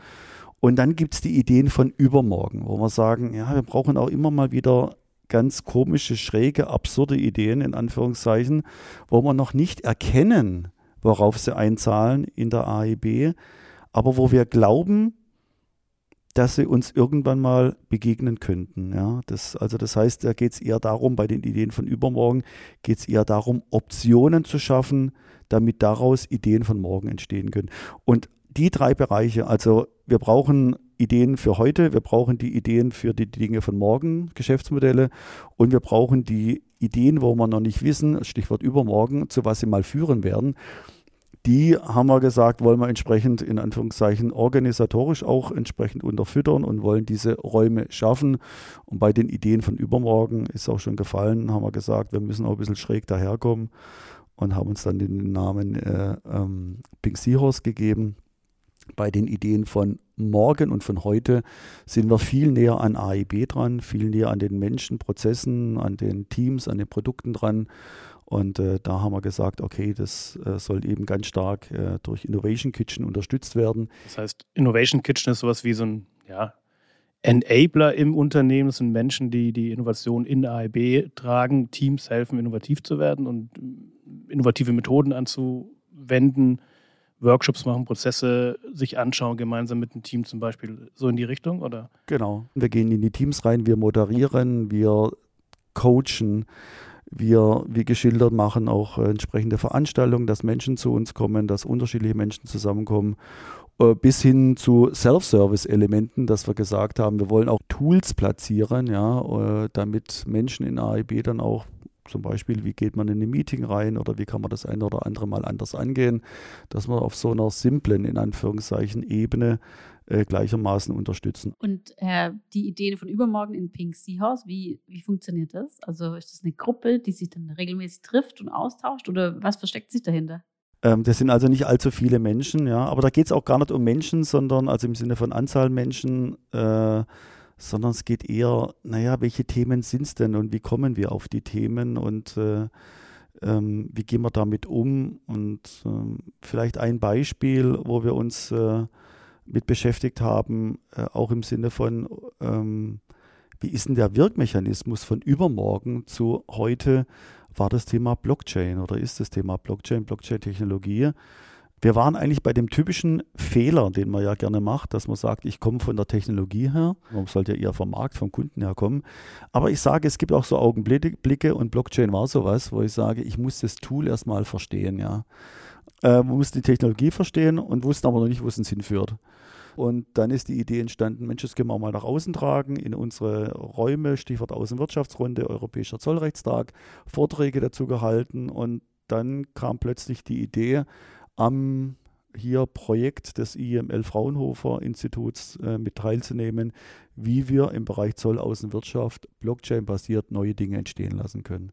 Und dann gibt es die Ideen von übermorgen, wo wir sagen, ja, wir brauchen auch immer mal wieder ganz komische, schräge, absurde Ideen in Anführungszeichen, wo wir noch nicht erkennen, worauf sie einzahlen in der AIB, aber wo wir glauben, dass sie uns irgendwann mal begegnen könnten. Ja, das, also das heißt, da geht es eher darum, bei den Ideen von übermorgen geht es eher darum, Optionen zu schaffen, damit daraus Ideen von morgen entstehen können. Und die drei Bereiche, also wir brauchen Ideen für heute, wir brauchen die Ideen für die Dinge von morgen, Geschäftsmodelle und wir brauchen die Ideen, wo wir noch nicht wissen, Stichwort übermorgen, zu was sie mal führen werden die haben wir gesagt, wollen wir entsprechend in Anführungszeichen organisatorisch auch entsprechend unterfüttern und wollen diese Räume schaffen. Und bei den Ideen von übermorgen ist auch schon gefallen, haben wir gesagt, wir müssen auch ein bisschen schräg daherkommen und haben uns dann den Namen äh, ähm, Pink Seahorse gegeben. Bei den Ideen von morgen und von heute sind wir viel näher an AIB dran, viel näher an den Menschen, Prozessen, an den Teams, an den Produkten dran und äh, da haben wir gesagt, okay, das äh, soll eben ganz stark äh, durch Innovation Kitchen unterstützt werden. Das heißt, Innovation Kitchen ist sowas wie so ein ja, Enabler im Unternehmen. Das sind Menschen, die die Innovation in AIB tragen, Teams helfen, innovativ zu werden und äh, innovative Methoden anzuwenden, Workshops machen, Prozesse sich anschauen, gemeinsam mit dem Team zum Beispiel, so in die Richtung, oder? Genau. Wir gehen in die Teams rein, wir moderieren, wir coachen wir, wie geschildert, machen auch äh, entsprechende Veranstaltungen, dass Menschen zu uns kommen, dass unterschiedliche Menschen zusammenkommen, äh, bis hin zu Self-Service-Elementen, dass wir gesagt haben, wir wollen auch Tools platzieren, ja, äh, damit Menschen in AIB dann auch zum Beispiel, wie geht man in ein Meeting rein oder wie kann man das eine oder andere mal anders angehen, dass man auf so einer simplen, in Anführungszeichen, Ebene äh, gleichermaßen unterstützen. Und äh, die Ideen von übermorgen in Pink Seahorse, wie, wie funktioniert das? Also ist das eine Gruppe, die sich dann regelmäßig trifft und austauscht oder was versteckt sich dahinter? Ähm, das sind also nicht allzu viele Menschen, ja, aber da geht es auch gar nicht um Menschen, sondern also im Sinne von Anzahl Menschen, äh, sondern es geht eher, naja, welche Themen sind es denn und wie kommen wir auf die Themen und äh, ähm, wie gehen wir damit um? Und ähm, vielleicht ein Beispiel, wo wir uns äh, mit beschäftigt haben, äh, auch im Sinne von, ähm, wie ist denn der Wirkmechanismus von übermorgen zu heute, war das Thema Blockchain oder ist das Thema Blockchain, Blockchain-Technologie. Wir waren eigentlich bei dem typischen Fehler, den man ja gerne macht, dass man sagt, ich komme von der Technologie her. Man sollte ja eher vom Markt, vom Kunden her kommen. Aber ich sage, es gibt auch so Augenblicke und Blockchain war sowas, wo ich sage, ich muss das Tool erstmal verstehen, ja. Äh, man muss die Technologie verstehen und wussten aber noch nicht, wo es uns hinführt. Und dann ist die Idee entstanden, Mensch, das können wir mal nach außen tragen, in unsere Räume, Stichwort Außenwirtschaftsrunde, Europäischer Zollrechtstag, Vorträge dazu gehalten. Und dann kam plötzlich die Idee, am hier Projekt des IML Fraunhofer Instituts äh, mit teilzunehmen, wie wir im Bereich Zollaußenwirtschaft Blockchain-basiert neue Dinge entstehen lassen können.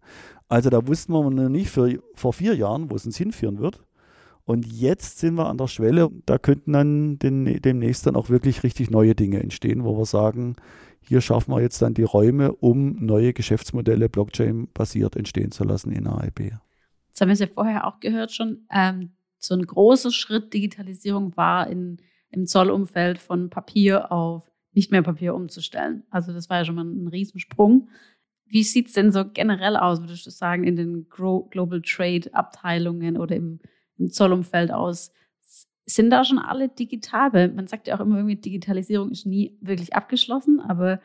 Also da wussten wir noch nicht für, vor vier Jahren, wo es uns hinführen wird. Und jetzt sind wir an der Schwelle, da könnten dann den, demnächst dann auch wirklich richtig neue Dinge entstehen, wo wir sagen, hier schaffen wir jetzt dann die Räume, um neue Geschäftsmodelle Blockchain-basiert entstehen zu lassen in AIB. Das haben wir es ja vorher auch gehört schon. Ähm, so ein großer Schritt Digitalisierung war in, im Zollumfeld von Papier auf nicht mehr Papier umzustellen. Also das war ja schon mal ein Riesensprung. Wie sieht es denn so generell aus, würdest du sagen, in den Global Trade Abteilungen oder im Zollumfeld aus. Sind da schon alle digital? Weil man sagt ja auch immer irgendwie, Digitalisierung ist nie wirklich abgeschlossen, aber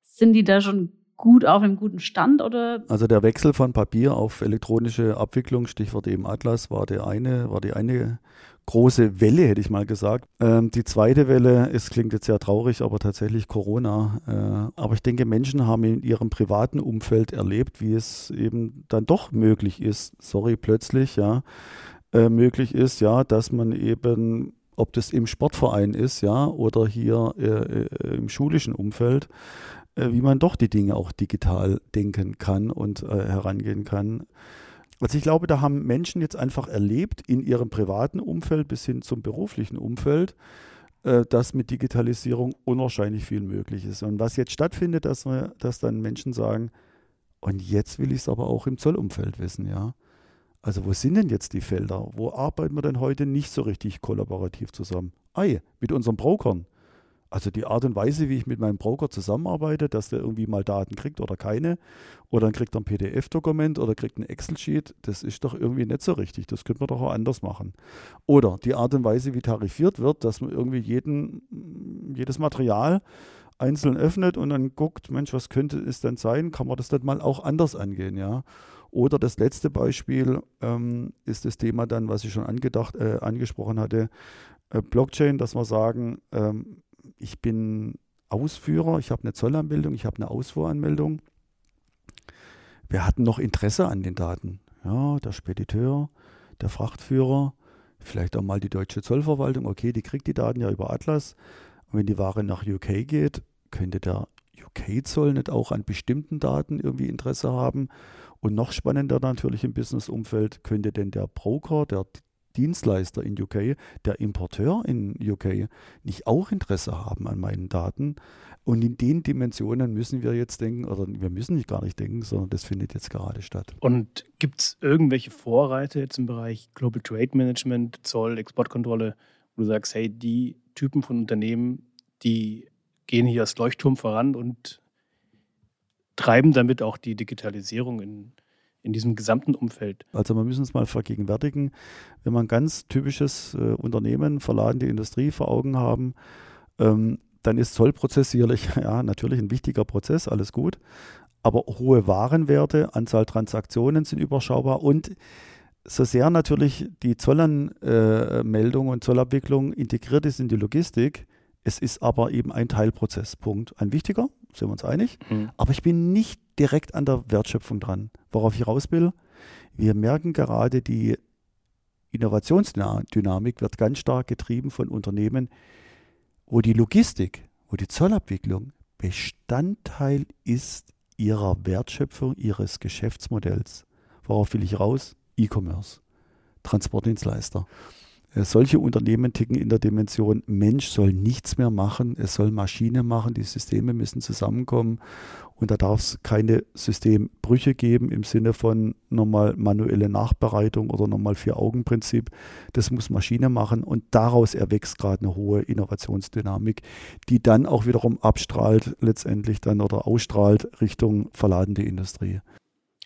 sind die da schon gut auf einem guten Stand oder? Also der Wechsel von Papier auf elektronische Abwicklung, Stichwort eben Atlas, war der eine, war die eine große Welle, hätte ich mal gesagt. Ähm, die zweite Welle, es klingt jetzt sehr traurig, aber tatsächlich Corona. Äh, aber ich denke, Menschen haben in ihrem privaten Umfeld erlebt, wie es eben dann doch möglich ist, sorry, plötzlich, ja, äh, möglich ist, ja, dass man eben, ob das im Sportverein ist, ja, oder hier äh, äh, im schulischen Umfeld, äh, wie man doch die Dinge auch digital denken kann und äh, herangehen kann. Also ich glaube, da haben Menschen jetzt einfach erlebt in ihrem privaten Umfeld bis hin zum beruflichen Umfeld, äh, dass mit Digitalisierung unwahrscheinlich viel möglich ist. Und was jetzt stattfindet, dass, dass dann Menschen sagen, und jetzt will ich es aber auch im Zollumfeld wissen, ja. Also wo sind denn jetzt die Felder? Wo arbeiten wir denn heute nicht so richtig kollaborativ zusammen? Ei, mit unseren Brokern. Also die Art und Weise, wie ich mit meinem Broker zusammenarbeite, dass der irgendwie mal Daten kriegt oder keine, oder dann kriegt er ein PDF-Dokument oder kriegt ein Excel-Sheet, das ist doch irgendwie nicht so richtig. Das könnte man doch auch anders machen. Oder die Art und Weise, wie tarifiert wird, dass man irgendwie jeden, jedes Material einzeln öffnet und dann guckt, Mensch, was könnte es denn sein? Kann man das dann mal auch anders angehen, ja? Oder das letzte Beispiel ähm, ist das Thema dann, was ich schon angedacht, äh, angesprochen hatte, äh, Blockchain, dass wir sagen, ähm, ich bin Ausführer, ich habe eine Zollanmeldung, ich habe eine Ausfuhranmeldung. Wir hatten noch Interesse an den Daten. Ja, der Spediteur, der Frachtführer, vielleicht auch mal die deutsche Zollverwaltung. Okay, die kriegt die Daten ja über Atlas. Und wenn die Ware nach UK geht, könnte der UK-Zoll nicht auch an bestimmten Daten irgendwie Interesse haben. Und noch spannender natürlich im Business-Umfeld, könnte denn der Broker, der Dienstleister in UK, der Importeur in UK nicht auch Interesse haben an meinen Daten? Und in den Dimensionen müssen wir jetzt denken, oder wir müssen nicht gar nicht denken, sondern das findet jetzt gerade statt. Und gibt es irgendwelche Vorreiter jetzt im Bereich Global Trade Management, Zoll, Exportkontrolle, wo du sagst, hey, die Typen von Unternehmen, die gehen hier als Leuchtturm voran und treiben damit auch die Digitalisierung in, in diesem gesamten Umfeld. Also man muss uns mal vergegenwärtigen, wenn man ganz typisches äh, Unternehmen, verladene Industrie vor Augen haben, ähm, dann ist Zollprozess sicherlich, ja, natürlich ein wichtiger Prozess, alles gut. Aber hohe Warenwerte, Anzahl Transaktionen sind überschaubar und so sehr natürlich die Zollanmeldung äh, und Zollabwicklung integriert ist in die Logistik, es ist aber eben ein Teilprozess. Punkt. Ein wichtiger, sind wir uns einig. Mhm. Aber ich bin nicht direkt an der Wertschöpfung dran. Worauf ich raus will, wir merken gerade, die Innovationsdynamik wird ganz stark getrieben von Unternehmen, wo die Logistik, wo die Zollabwicklung Bestandteil ist ihrer Wertschöpfung, ihres Geschäftsmodells. Worauf will ich raus? E-Commerce, Transportdienstleister. Äh, solche Unternehmen ticken in der Dimension, Mensch soll nichts mehr machen, es soll Maschine machen, die Systeme müssen zusammenkommen und da darf es keine Systembrüche geben im Sinne von nochmal manuelle Nachbereitung oder nochmal Vier-Augen-Prinzip. Das muss Maschine machen und daraus erwächst gerade eine hohe Innovationsdynamik, die dann auch wiederum abstrahlt letztendlich dann oder ausstrahlt Richtung verladende Industrie.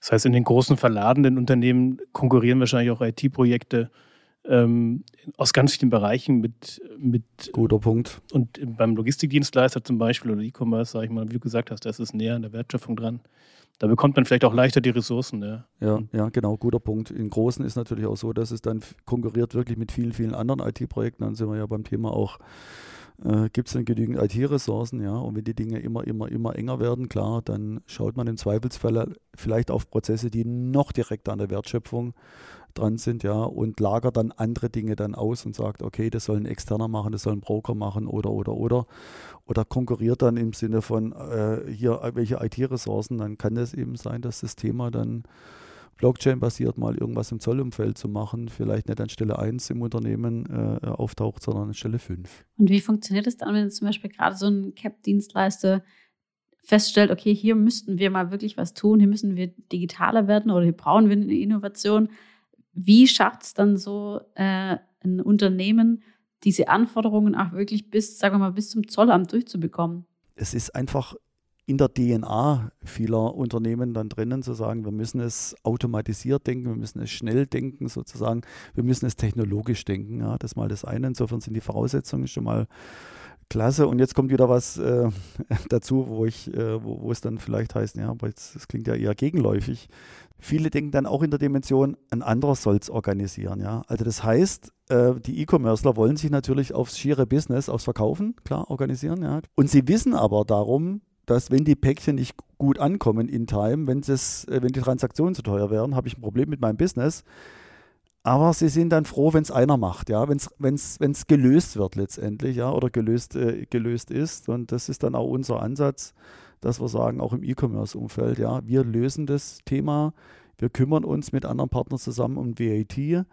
Das heißt, in den großen verladenden Unternehmen konkurrieren wahrscheinlich auch IT-Projekte ähm, aus ganz vielen Bereichen mit, mit. Guter Punkt. Und beim Logistikdienstleister zum Beispiel oder E-Commerce, sage ich mal, wie du gesagt hast, da ist es näher an der Wertschöpfung dran. Da bekommt man vielleicht auch leichter die Ressourcen. Ja. ja, ja, genau, guter Punkt. In Großen ist natürlich auch so, dass es dann konkurriert wirklich mit vielen, vielen anderen IT-Projekten. Dann sind wir ja beim Thema auch äh, gibt es denn genügend IT-Ressourcen, ja, und wenn die Dinge immer, immer, immer enger werden, klar, dann schaut man im Zweifelsfall vielleicht auf Prozesse, die noch direkter an der Wertschöpfung dran sind, ja, und lagert dann andere Dinge dann aus und sagt, okay, das soll ein Externer machen, das soll ein Broker machen oder, oder, oder. Oder konkurriert dann im Sinne von äh, hier welche IT-Ressourcen, dann kann es eben sein, dass das Thema dann Blockchain-basiert mal irgendwas im Zollumfeld zu machen, vielleicht nicht an Stelle 1 im Unternehmen äh, auftaucht, sondern an Stelle 5. Und wie funktioniert es dann, wenn zum Beispiel gerade so ein Cap-Dienstleister feststellt, okay, hier müssten wir mal wirklich was tun, hier müssen wir digitaler werden oder hier brauchen wir eine Innovation. Wie schafft es dann so äh, ein Unternehmen, diese Anforderungen auch wirklich bis, sagen wir mal, bis zum Zollamt durchzubekommen? Es ist einfach in der DNA vieler Unternehmen dann drinnen zu sagen, wir müssen es automatisiert denken, wir müssen es schnell denken sozusagen, wir müssen es technologisch denken. Ja, das ist mal das eine. Insofern sind die Voraussetzungen schon mal klasse. Und jetzt kommt wieder was äh, dazu, wo ich, äh, wo, wo, es dann vielleicht heißt, ja, aber jetzt, das klingt ja eher gegenläufig. Viele denken dann auch in der Dimension, ein anderer soll es organisieren. Ja? Also das heißt, äh, die E-Commercer wollen sich natürlich aufs schiere Business, aufs Verkaufen, klar, organisieren. Ja? Und sie wissen aber darum, dass wenn die Päckchen nicht gut ankommen in Time, wenn, es, äh, wenn die Transaktionen zu teuer werden, habe ich ein Problem mit meinem Business. Aber sie sind dann froh, wenn es einer macht, ja, wenn es gelöst wird letztendlich, ja, oder gelöst, äh, gelöst ist. Und das ist dann auch unser Ansatz, dass wir sagen, auch im E-Commerce-Umfeld, ja, wir lösen das Thema, wir kümmern uns mit anderen Partnern zusammen um VAT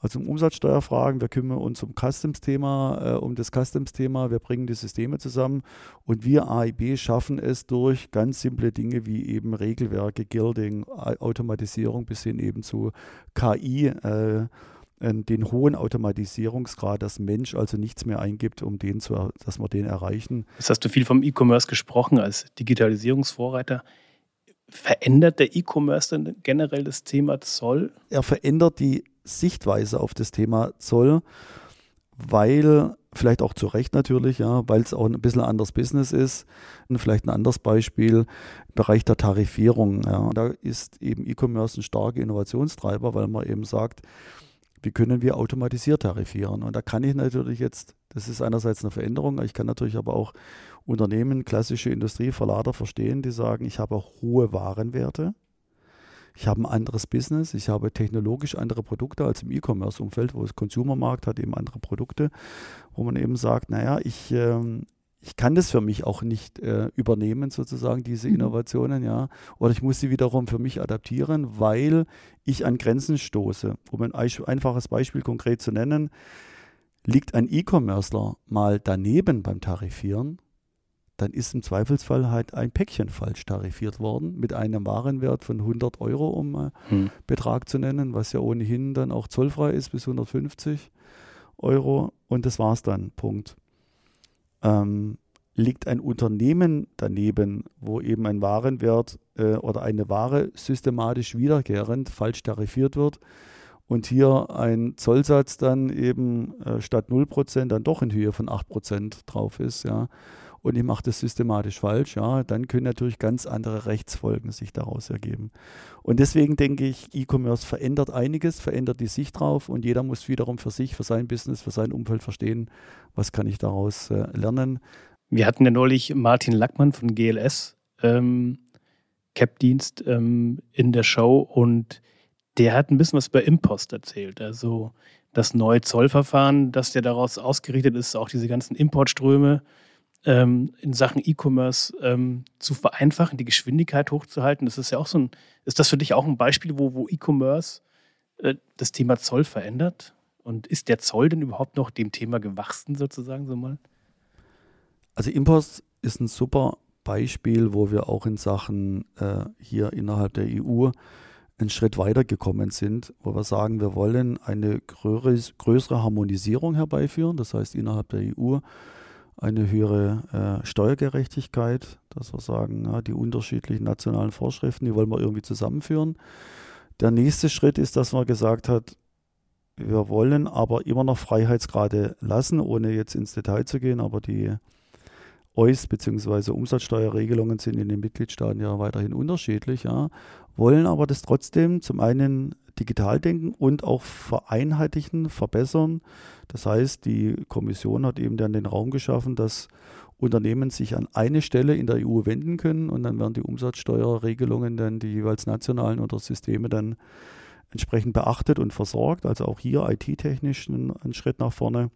also um Umsatzsteuerfragen, wir kümmern uns um Customs-Thema, äh, um das Customs-Thema, wir bringen die Systeme zusammen und wir AIB schaffen es durch ganz simple Dinge wie eben Regelwerke, Gilding, Automatisierung bis hin eben zu KI, äh, äh, den hohen Automatisierungsgrad, dass Mensch also nichts mehr eingibt, um den zu, dass wir den erreichen. Jetzt hast du viel vom E-Commerce gesprochen als Digitalisierungsvorreiter. Verändert der E-Commerce denn generell das Thema Zoll? Er verändert die Sichtweise auf das Thema Zoll, weil vielleicht auch zu Recht natürlich, ja, weil es auch ein bisschen anderes Business ist. Und vielleicht ein anderes Beispiel Bereich der Tarifierung. Ja. Da ist eben E-Commerce ein starker Innovationstreiber, weil man eben sagt, wie können wir automatisiert tarifieren? Und da kann ich natürlich jetzt, das ist einerseits eine Veränderung, ich kann natürlich aber auch Unternehmen, klassische Industrieverlader verstehen, die sagen, ich habe hohe Warenwerte ich habe ein anderes Business, ich habe technologisch andere Produkte als im E-Commerce-Umfeld, wo es Consumermarkt hat eben andere Produkte, wo man eben sagt, naja, ich, ähm, ich kann das für mich auch nicht äh, übernehmen, sozusagen, diese mhm. Innovationen, ja. Oder ich muss sie wiederum für mich adaptieren, weil ich an Grenzen stoße. Um ein einfaches Beispiel konkret zu nennen, liegt ein E-Commercer mal daneben beim Tarifieren, dann ist im Zweifelsfall halt ein Päckchen falsch tarifiert worden mit einem Warenwert von 100 Euro, um äh, hm. Betrag zu nennen, was ja ohnehin dann auch zollfrei ist bis 150 Euro und das war's dann. Punkt. Ähm, liegt ein Unternehmen daneben, wo eben ein Warenwert äh, oder eine Ware systematisch wiederkehrend falsch tarifiert wird und hier ein Zollsatz dann eben äh, statt 0% dann doch in Höhe von 8% drauf ist, ja, und ich mache das systematisch falsch, ja, dann können natürlich ganz andere Rechtsfolgen sich daraus ergeben. Und deswegen denke ich, E-Commerce verändert einiges, verändert die Sicht drauf und jeder muss wiederum für sich, für sein Business, für sein Umfeld verstehen, was kann ich daraus äh, lernen. Wir hatten ja neulich Martin Lackmann von GLS, ähm, Cap-Dienst, ähm, in der Show und der hat ein bisschen was über Impost erzählt. Also das neue Zollverfahren, das ja daraus ausgerichtet ist, auch diese ganzen Importströme ähm, in Sachen E-Commerce ähm, zu vereinfachen, die Geschwindigkeit hochzuhalten. Das ist ja auch so ein, ist das für dich auch ein Beispiel, wo, wo E-Commerce äh, das Thema Zoll verändert? Und ist der Zoll denn überhaupt noch dem Thema gewachsen, sozusagen, so mal? Also Impost ist ein super Beispiel, wo wir auch in Sachen äh, hier innerhalb der EU einen Schritt weiter gekommen sind, wo wir sagen, wir wollen eine größere Harmonisierung herbeiführen, das heißt innerhalb der EU eine höhere äh, Steuergerechtigkeit, dass wir sagen, ja, die unterschiedlichen nationalen Vorschriften, die wollen wir irgendwie zusammenführen. Der nächste Schritt ist, dass man gesagt hat, wir wollen aber immer noch Freiheitsgrade lassen, ohne jetzt ins Detail zu gehen, aber die EUS bzw. Umsatzsteuerregelungen sind in den Mitgliedstaaten ja weiterhin unterschiedlich, ja, wollen aber das trotzdem zum einen digital denken und auch vereinheitlichen, verbessern. Das heißt, die Kommission hat eben dann den Raum geschaffen, dass Unternehmen sich an eine Stelle in der EU wenden können und dann werden die Umsatzsteuerregelungen dann die jeweils nationalen oder Systeme dann entsprechend beachtet und versorgt. Also auch hier IT-technisch ein, Schritt nach vorne.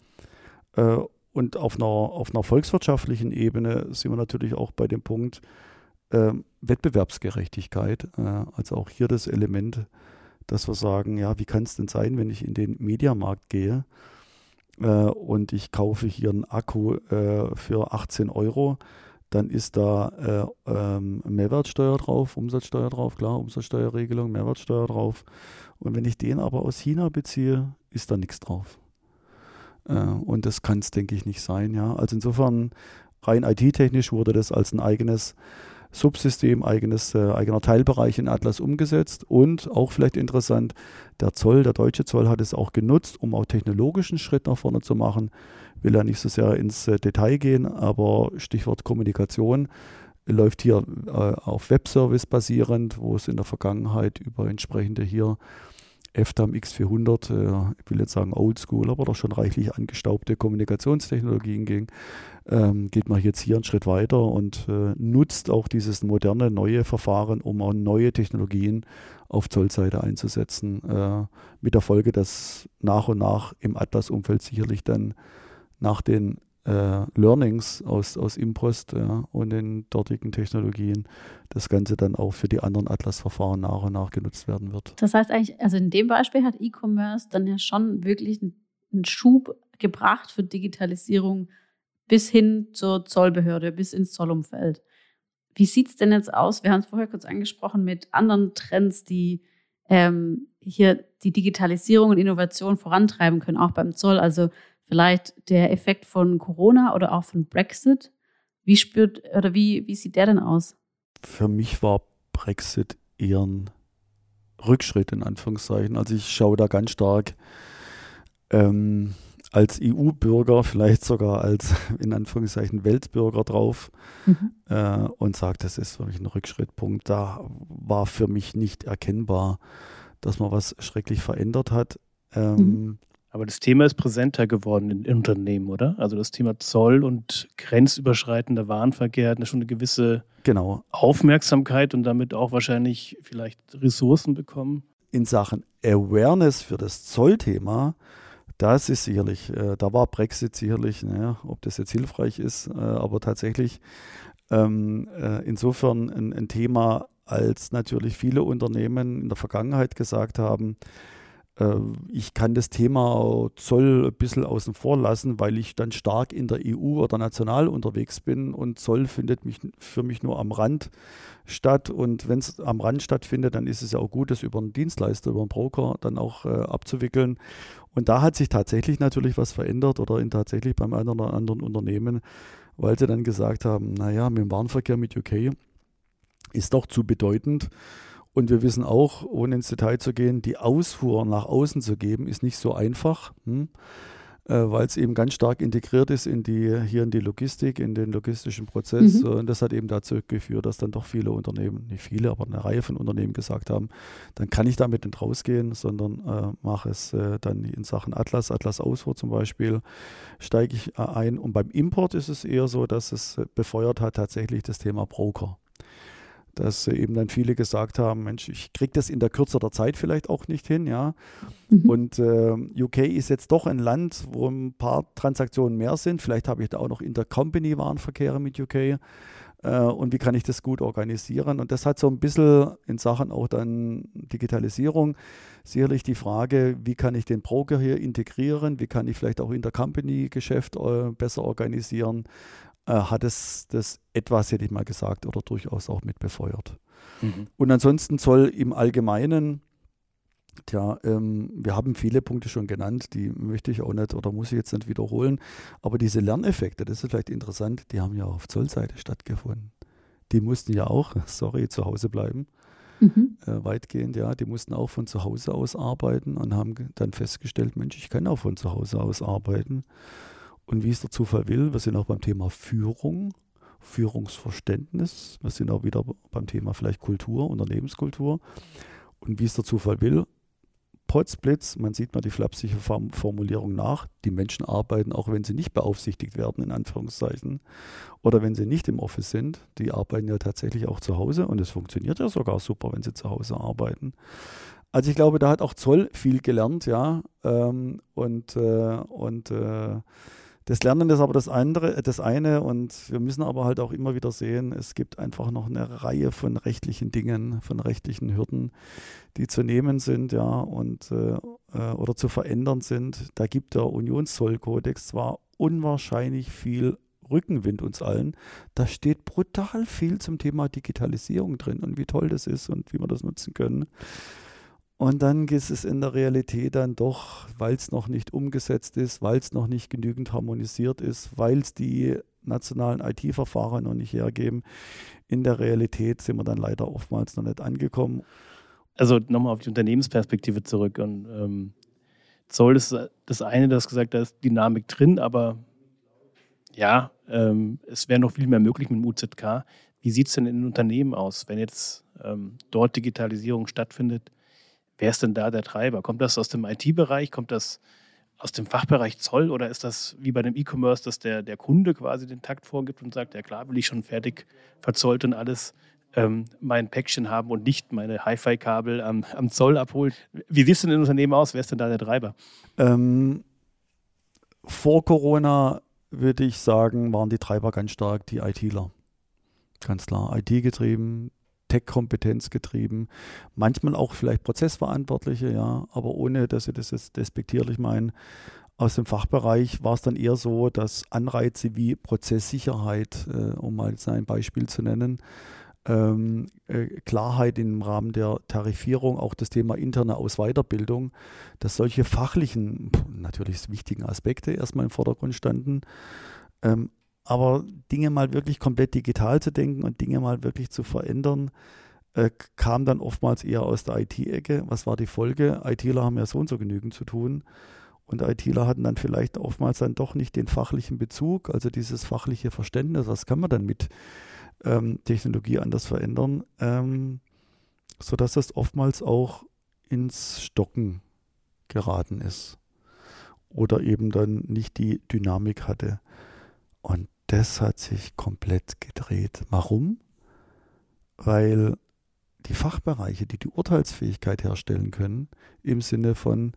Äh, und auf einer, auf einer volkswirtschaftlichen Ebene sind wir natürlich auch bei dem Punkt äh, Wettbewerbsgerechtigkeit. Äh, also auch hier das Element dass wir sagen, ja, wie kann es denn sein, wenn ich in den Mediamarkt gehe äh, und ich kaufe hier einen Akku äh, für 18 Euro, dann ist da äh, ähm, Mehrwertsteuer drauf, Umsatzsteuer drauf, klar, Umsatzsteuerregelung, Mehrwertsteuer drauf. Und wenn ich den aber aus China beziehe, ist da nichts drauf. Äh, und das kann es, denke ich, nicht sein. Ja? Also insofern, rein IT-technisch wurde das als ein eigenes Subsystem, eigenes, äh, eigener Teilbereich in Atlas umgesetzt. Und auch vielleicht interessant, der Zoll, der deutsche Zoll hat es auch genutzt, um auch technologischen Schritt nach vorne zu machen. Will ja nicht so sehr ins äh, Detail gehen, aber Stichwort Kommunikation läuft hier äh, auf Webservice basierend, wo es in der Vergangenheit über entsprechende hier FTAM X400, äh, ich will jetzt sagen Oldschool, aber doch schon reichlich angestaubte Kommunikationstechnologien ging, ähm, geht man jetzt hier einen Schritt weiter und äh, nutzt auch dieses moderne neue Verfahren, um auch neue Technologien auf Zollseite einzusetzen. Äh, mit der Folge, dass nach und nach im Atlas-Umfeld sicherlich dann nach den äh, Learnings aus, aus Impost ja, und den dortigen Technologien das Ganze dann auch für die anderen Atlas-Verfahren nach und nach genutzt werden wird. Das heißt eigentlich, also in dem Beispiel hat E-Commerce dann ja schon wirklich einen Schub gebracht für Digitalisierung bis hin zur Zollbehörde, bis ins Zollumfeld. Wie sieht es denn jetzt aus? Wir haben es vorher kurz angesprochen mit anderen Trends, die ähm, hier die Digitalisierung und Innovation vorantreiben können, auch beim Zoll. Also vielleicht der Effekt von Corona oder auch von Brexit. Wie spürt oder wie, wie sieht der denn aus? Für mich war Brexit eher ein Rückschritt in Anführungszeichen. Also ich schaue da ganz stark ähm, als EU-Bürger, vielleicht sogar als in Anführungszeichen Weltbürger drauf mhm. äh, und sage, das ist für mich ein Rückschrittpunkt. Da war für mich nicht erkennbar, dass man was schrecklich verändert hat. Ähm, mhm. Aber das Thema ist präsenter geworden in Unternehmen, oder? Also das Thema Zoll und grenzüberschreitender Warenverkehr hat schon eine gewisse genau. Aufmerksamkeit und damit auch wahrscheinlich vielleicht Ressourcen bekommen. In Sachen Awareness für das Zollthema das ist sicherlich, äh, da war Brexit sicherlich, naja, ob das jetzt hilfreich ist, äh, aber tatsächlich ähm, äh, insofern ein, ein, Thema, als natürlich viele Unternehmen in der Vergangenheit gesagt haben, ich kann das Thema Zoll ein bisschen außen vor lassen, weil ich dann stark in der EU oder national unterwegs bin und Zoll findet mich für mich nur am Rand statt. Und wenn es am Rand stattfindet, dann ist es ja auch gut, das über einen Dienstleister, über einen Broker dann auch äh, abzuwickeln. Und da hat sich tatsächlich natürlich was verändert oder in tatsächlich beim einen oder anderen Unternehmen, weil sie dann gesagt haben, naja, mit dem Warenverkehr mit UK ist doch zu bedeutend. Und wir wissen auch, ohne ins Detail zu gehen, die Ausfuhr nach außen zu geben, ist nicht so einfach. Hm? äh, weil es eben ganz stark integriert ist in die, hier in die Logistik, in den logistischen Prozess. Mhm. Und das hat eben dazu geführt, dass dann doch viele Unternehmen, nicht viele, aber eine Reihe von Unternehmen gesagt haben, dann kann ich damit nicht rausgehen, sondern äh, mache es äh, dann in Sachen Atlas, Atlas Ausfuhr zum Beispiel, steige ich äh, ein. Und beim Import ist es eher so, dass es befeuert hat tatsächlich das Thema Broker dass eben dann viele gesagt haben, Mensch, ich kriege das in der Kürze der Zeit vielleicht auch nicht hin, ja. Mhm. Und äh, UK ist jetzt doch ein Land, wo ein paar Transaktionen mehr sind. Vielleicht habe ich da auch noch Intercompany-Warenverkehre mit UK. Äh, und wie kann ich das gut organisieren? Und das hat so ein bisschen in Sachen auch dann Digitalisierung sicherlich die Frage, wie kann ich den Broker hier integrieren? Wie kann ich vielleicht auch Intercompany-Geschäft äh, besser organisieren? Äh, hat es das etwas, hätte ich mal gesagt, oder durchaus auch mit befeuert. Mhm. Und ansonsten soll im Allgemeinen, tja, ähm, wir haben viele Punkte schon genannt, die möchte ich auch nicht oder muss ich jetzt nicht wiederholen, aber diese Lerneffekte, das ist vielleicht interessant, die haben ja auf Zollseite stattgefunden. Die mussten ja auch, sorry, zu Hause bleiben. Mhm. Äh, weitgehend, ja, die mussten auch von zu Hause aus arbeiten und haben dann festgestellt, Mensch, ich kann auch von zu Hause aus arbeiten. Und wie es der Zufall will, wir sind auch beim Thema Führung, Führungsverständnis. Wir sind auch wieder beim Thema vielleicht Kultur, Unternehmenskultur. Und wie es der Zufall will, Potzblitz, man sieht mal die flapsige Formulierung nach, die Menschen arbeiten, auch wenn sie nicht beaufsichtigt werden, in Anführungszeichen, oder wenn sie nicht im Office sind, die arbeiten ja tatsächlich auch zu Hause und es funktioniert ja sogar super, wenn sie zu Hause arbeiten. Also ich glaube, da hat auch Zoll viel gelernt, ja, ähm, und, äh, und äh, das Lernen ist aber das andere, das eine und wir müssen aber halt auch immer wieder sehen, es gibt einfach noch eine Reihe von rechtlichen Dingen, von rechtlichen Hürden, die zu nehmen sind, ja, und äh, äh oder zu verändern sind. Da gibt der Unionszollkodex zwar unwahrscheinlich viel Rückenwind uns allen. Da steht brutal viel zum Thema Digitalisierung drin und wie toll das ist und wie wir das nutzen können. Und dann ist es in der Realität dann doch, weil es noch nicht umgesetzt ist, weil es noch nicht genügend harmonisiert ist, weil es die nationalen IT-Verfahren noch nicht hergeben, in der Realität sind wir dann leider oftmals noch nicht angekommen. Also nochmal auf die Unternehmensperspektive zurück. Und ähm, Zoll ist das eine, das gesagt, da ist Dynamik drin, aber ja, ähm, es wäre noch viel mehr möglich mit dem UZK. Wie sieht es denn in den Unternehmen aus, wenn jetzt ähm, dort Digitalisierung stattfindet? Wer ist denn da der Treiber? Kommt das aus dem IT-Bereich? Kommt das aus dem Fachbereich Zoll oder ist das wie bei dem E-Commerce, dass der, der Kunde quasi den Takt vorgibt und sagt, ja klar, will ich schon fertig verzollt und alles ähm, mein Päckchen haben und nicht meine Hi-Fi-Kabel am, am, Zoll abholen. Wie sieht es denn in Unternehmen aus? Wer ist denn da der Treiber? Ähm, vor Corona würde ich sagen, waren die Treiber ganz stark die ITler. Ganz klar, IT getrieben, Tech-Kompetenz getrieben, manchmal auch vielleicht Prozessverantwortliche, ja, aber ohne, dass sie das jetzt despektierlich meinen. Aus dem Fachbereich war es dann eher so, dass Anreize wie Prozesssicherheit, äh, um mal ein Beispiel zu nennen, ähm, äh, Klarheit im Rahmen der Tarifierung, auch das Thema interne Aus-Weiterbildung, dass solche fachlichen, natürlich wichtigen Aspekte erstmal im Vordergrund standen. Ähm, aber Dinge mal wirklich komplett digital zu denken und Dinge mal wirklich zu verändern, äh, kam dann oftmals eher aus der IT-Ecke. Was war die Folge? ITler haben ja so und so genügend zu tun. Und ITler hatten dann vielleicht oftmals dann doch nicht den fachlichen Bezug, also dieses fachliche Verständnis, was kann man dann mit ähm, Technologie anders verändern, ähm, sodass das oftmals auch ins Stocken geraten ist oder eben dann nicht die Dynamik hatte. Und das hat sich komplett gedreht. Warum? Weil die Fachbereiche, die die Urteilsfähigkeit herstellen können, im Sinne von,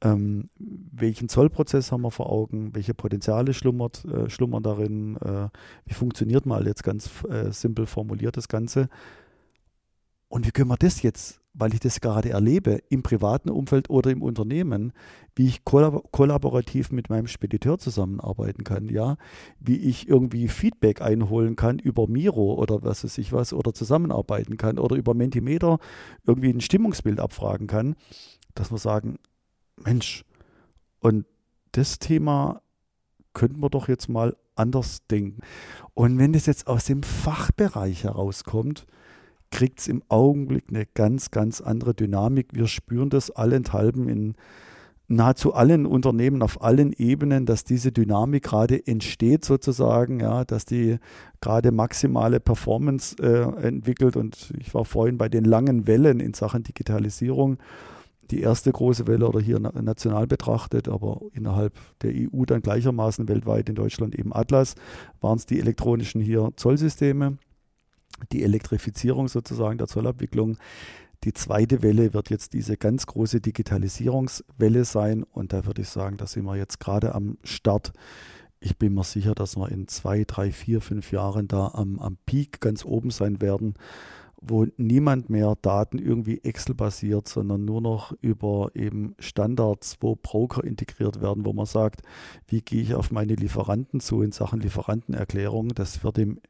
ähm, welchen Zollprozess haben wir vor Augen, welche Potenziale schlummert, äh, schlummern darin, äh, wie funktioniert mal jetzt ganz äh, simpel formuliert das Ganze. Und wie können wir das jetzt, weil ich das gerade erlebe, im privaten Umfeld oder im Unternehmen, wie ich kollab kollaborativ mit meinem Spediteur zusammenarbeiten kann, ja, wie ich irgendwie Feedback einholen kann über Miro oder was weiß ich was oder zusammenarbeiten kann oder über Mentimeter irgendwie ein Stimmungsbild abfragen kann, dass wir sagen, Mensch, und das Thema könnten wir doch jetzt mal anders denken. Und wenn das jetzt aus dem Fachbereich herauskommt, kriegt es im Augenblick eine ganz, ganz andere Dynamik. Wir spüren das allenthalben in nahezu allen Unternehmen auf allen Ebenen, dass diese Dynamik gerade entsteht sozusagen, ja, dass die gerade maximale Performance äh, entwickelt. Und ich war vorhin bei den langen Wellen in Sachen Digitalisierung die erste große Welle oder hier national betrachtet, aber innerhalb der EU dann gleichermaßen weltweit in Deutschland eben Atlas, waren es die elektronischen hier Zollsysteme, die Elektrifizierung sozusagen der Zollabwicklung. Die zweite Welle wird jetzt diese ganz große Digitalisierungswelle sein und da würde ich sagen, da sind wir jetzt gerade am Start. Ich bin mir sicher, dass wir in zwei, drei, vier, fünf Jahren da am, am Peak ganz oben sein werden wo niemand mehr Daten irgendwie Excel-basiert, sondern nur noch über eben Standards, wo Broker integriert werden, wo man sagt, wie gehe ich auf meine Lieferanten zu in Sachen Lieferantenerklärung. Das wird im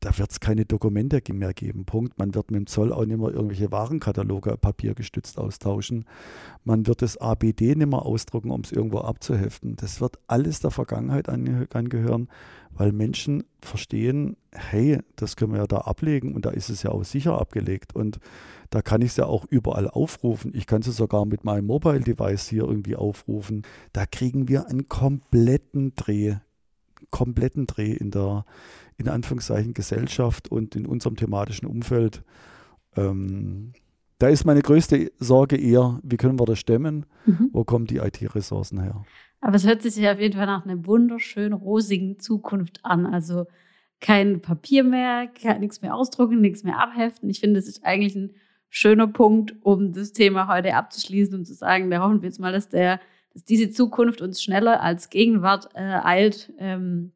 da wird es keine Dokumente mehr geben. Punkt. Man wird mit dem Zoll auch nicht mehr irgendwelche Warenkataloge papiergestützt austauschen. Man wird das ABD nicht mehr ausdrucken, um es irgendwo abzuheften. Das wird alles der Vergangenheit angehören, weil Menschen verstehen, hey, das können wir ja da ablegen und da ist es ja auch sicher abgelegt. Und da kann ich es ja auch überall aufrufen. Ich kann es sogar mit meinem Mobile Device hier irgendwie aufrufen. Da kriegen wir einen kompletten Dreh, kompletten Dreh in der in Anführungszeichen Gesellschaft und in unserem thematischen Umfeld. Ähm, da ist meine größte Sorge eher, wie können wir das stemmen? Mhm. Wo kommen die IT-Ressourcen her? Aber es hört sich auf jeden Fall nach einer wunderschönen, rosigen Zukunft an. Also kein Papier mehr, kein, nichts mehr ausdrucken, nichts mehr abheften. Ich finde, es ist eigentlich ein schöner Punkt, um das Thema heute abzuschließen und zu sagen, da hoffen wir jetzt mal, dass, der, diese Zukunft uns schneller als Gegenwart äh, eilt. Ähm,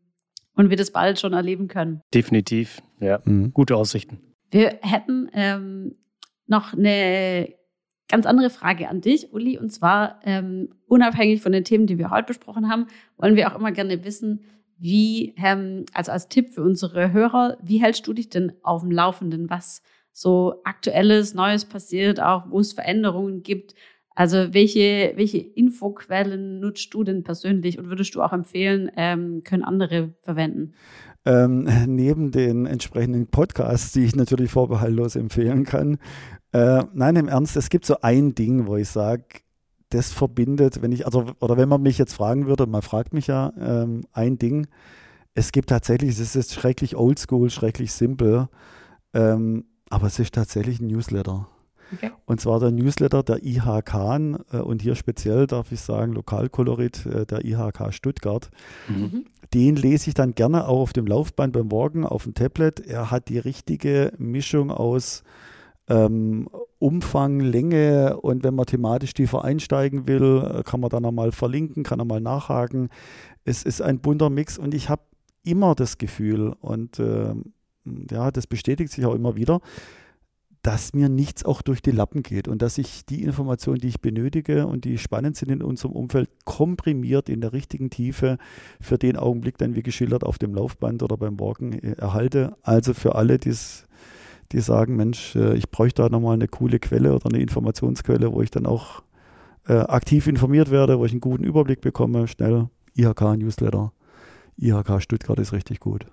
und wir das bald schon erleben können. Definitiv, ja. Mhm. Gute Aussichten. Wir hätten ähm, noch eine ganz andere Frage an dich, Uli, und zwar ähm, unabhängig von den Themen, die wir heute besprochen haben, wollen wir auch immer gerne wissen, wie, ähm, also als Tipp für unsere Hörer, wie hältst du dich denn auf dem Laufenden, was so aktuelles, Neues passiert, auch wo es Veränderungen gibt? Also welche, welche Infoquellen nutzt du denn persönlich und würdest du auch empfehlen, ähm, können andere verwenden? Ähm, neben den entsprechenden Podcasts, die ich natürlich vorbehaltlos empfehlen kann. Äh, nein, im Ernst, es gibt so ein Ding, wo ich sage, das verbindet, wenn ich, also, oder wenn man mich jetzt fragen würde, man fragt mich ja, ähm, ein Ding, es gibt tatsächlich, es ist schrecklich oldschool, schrecklich simpel, ähm, aber es ist tatsächlich ein Newsletter. Okay. Und zwar der Newsletter der IHK äh, und hier speziell darf ich sagen, Lokalkolorit äh, der IHK Stuttgart. Mhm. Den lese ich dann gerne auch auf dem Laufband beim Morgen auf dem Tablet. Er hat die richtige Mischung aus ähm, Umfang, Länge und wenn man thematisch tiefer einsteigen will, äh, kann man dann nochmal verlinken, kann nochmal nachhaken. Es ist ein bunter Mix und ich habe immer das Gefühl und äh, ja, das bestätigt sich auch immer wieder, dass mir nichts auch durch die Lappen geht und dass ich die Informationen, die ich benötige und die spannend sind in unserem Umfeld, komprimiert in der richtigen Tiefe für den Augenblick dann wie geschildert auf dem Laufband oder beim Walken äh, erhalte. Also für alle, die sagen, Mensch, äh, ich bräuchte da nochmal eine coole Quelle oder eine Informationsquelle, wo ich dann auch äh, aktiv informiert werde, wo ich einen guten Überblick bekomme, schnell IHK-Newsletter. IHK Stuttgart ist richtig gut.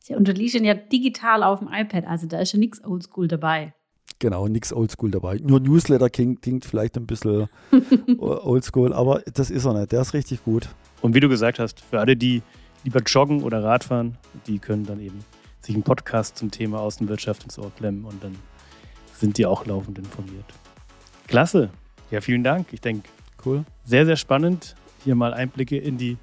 Sie unterliegen ja digital auf dem iPad, also da ist ja nichts Oldschool dabei. Genau, nichts Oldschool dabei. Nur Newsletter klingt, klingt vielleicht ein bisschen Oldschool, aber das ist er nicht. Der ist richtig gut. Und wie du gesagt hast, für alle, die lieber joggen oder Radfahren, die können dann eben sich einen Podcast zum Thema Außenwirtschaft ins Ohr klemmen und dann sind die auch laufend informiert. Klasse. Ja, vielen Dank. Ich denke, cool. Sehr, sehr spannend, hier mal Einblicke in die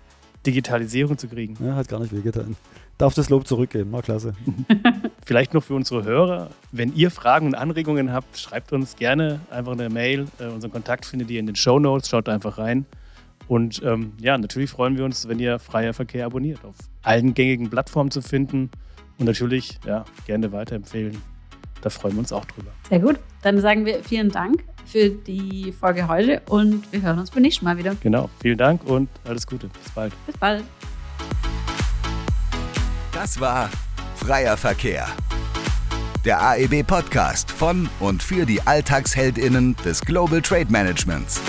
Digitalisierung zu kriegen. Ja, hat gar nicht wehgetan darf das Lob zurückgeben. War klasse. Vielleicht noch für unsere Hörer, wenn ihr Fragen und Anregungen habt, schreibt uns gerne einfach eine Mail. Äh, unseren Kontakt findet ihr in den Show Notes. Schaut einfach rein. Und ähm, ja, natürlich freuen wir uns, wenn ihr Freier Verkehr abonniert. Auf allen gängigen Plattformen zu finden. Und natürlich ja, gerne weiterempfehlen. Da freuen wir uns auch drüber. Sehr gut. Dann sagen wir vielen Dank für die Folge heute und wir hören uns beim nächsten Mal wieder. Genau. Vielen Dank und alles Gute. Bis bald. Bis bald. Das war Freier Verkehr. Der AEB Podcast von und für die Alltagsheldinnen des Global Trade Managements.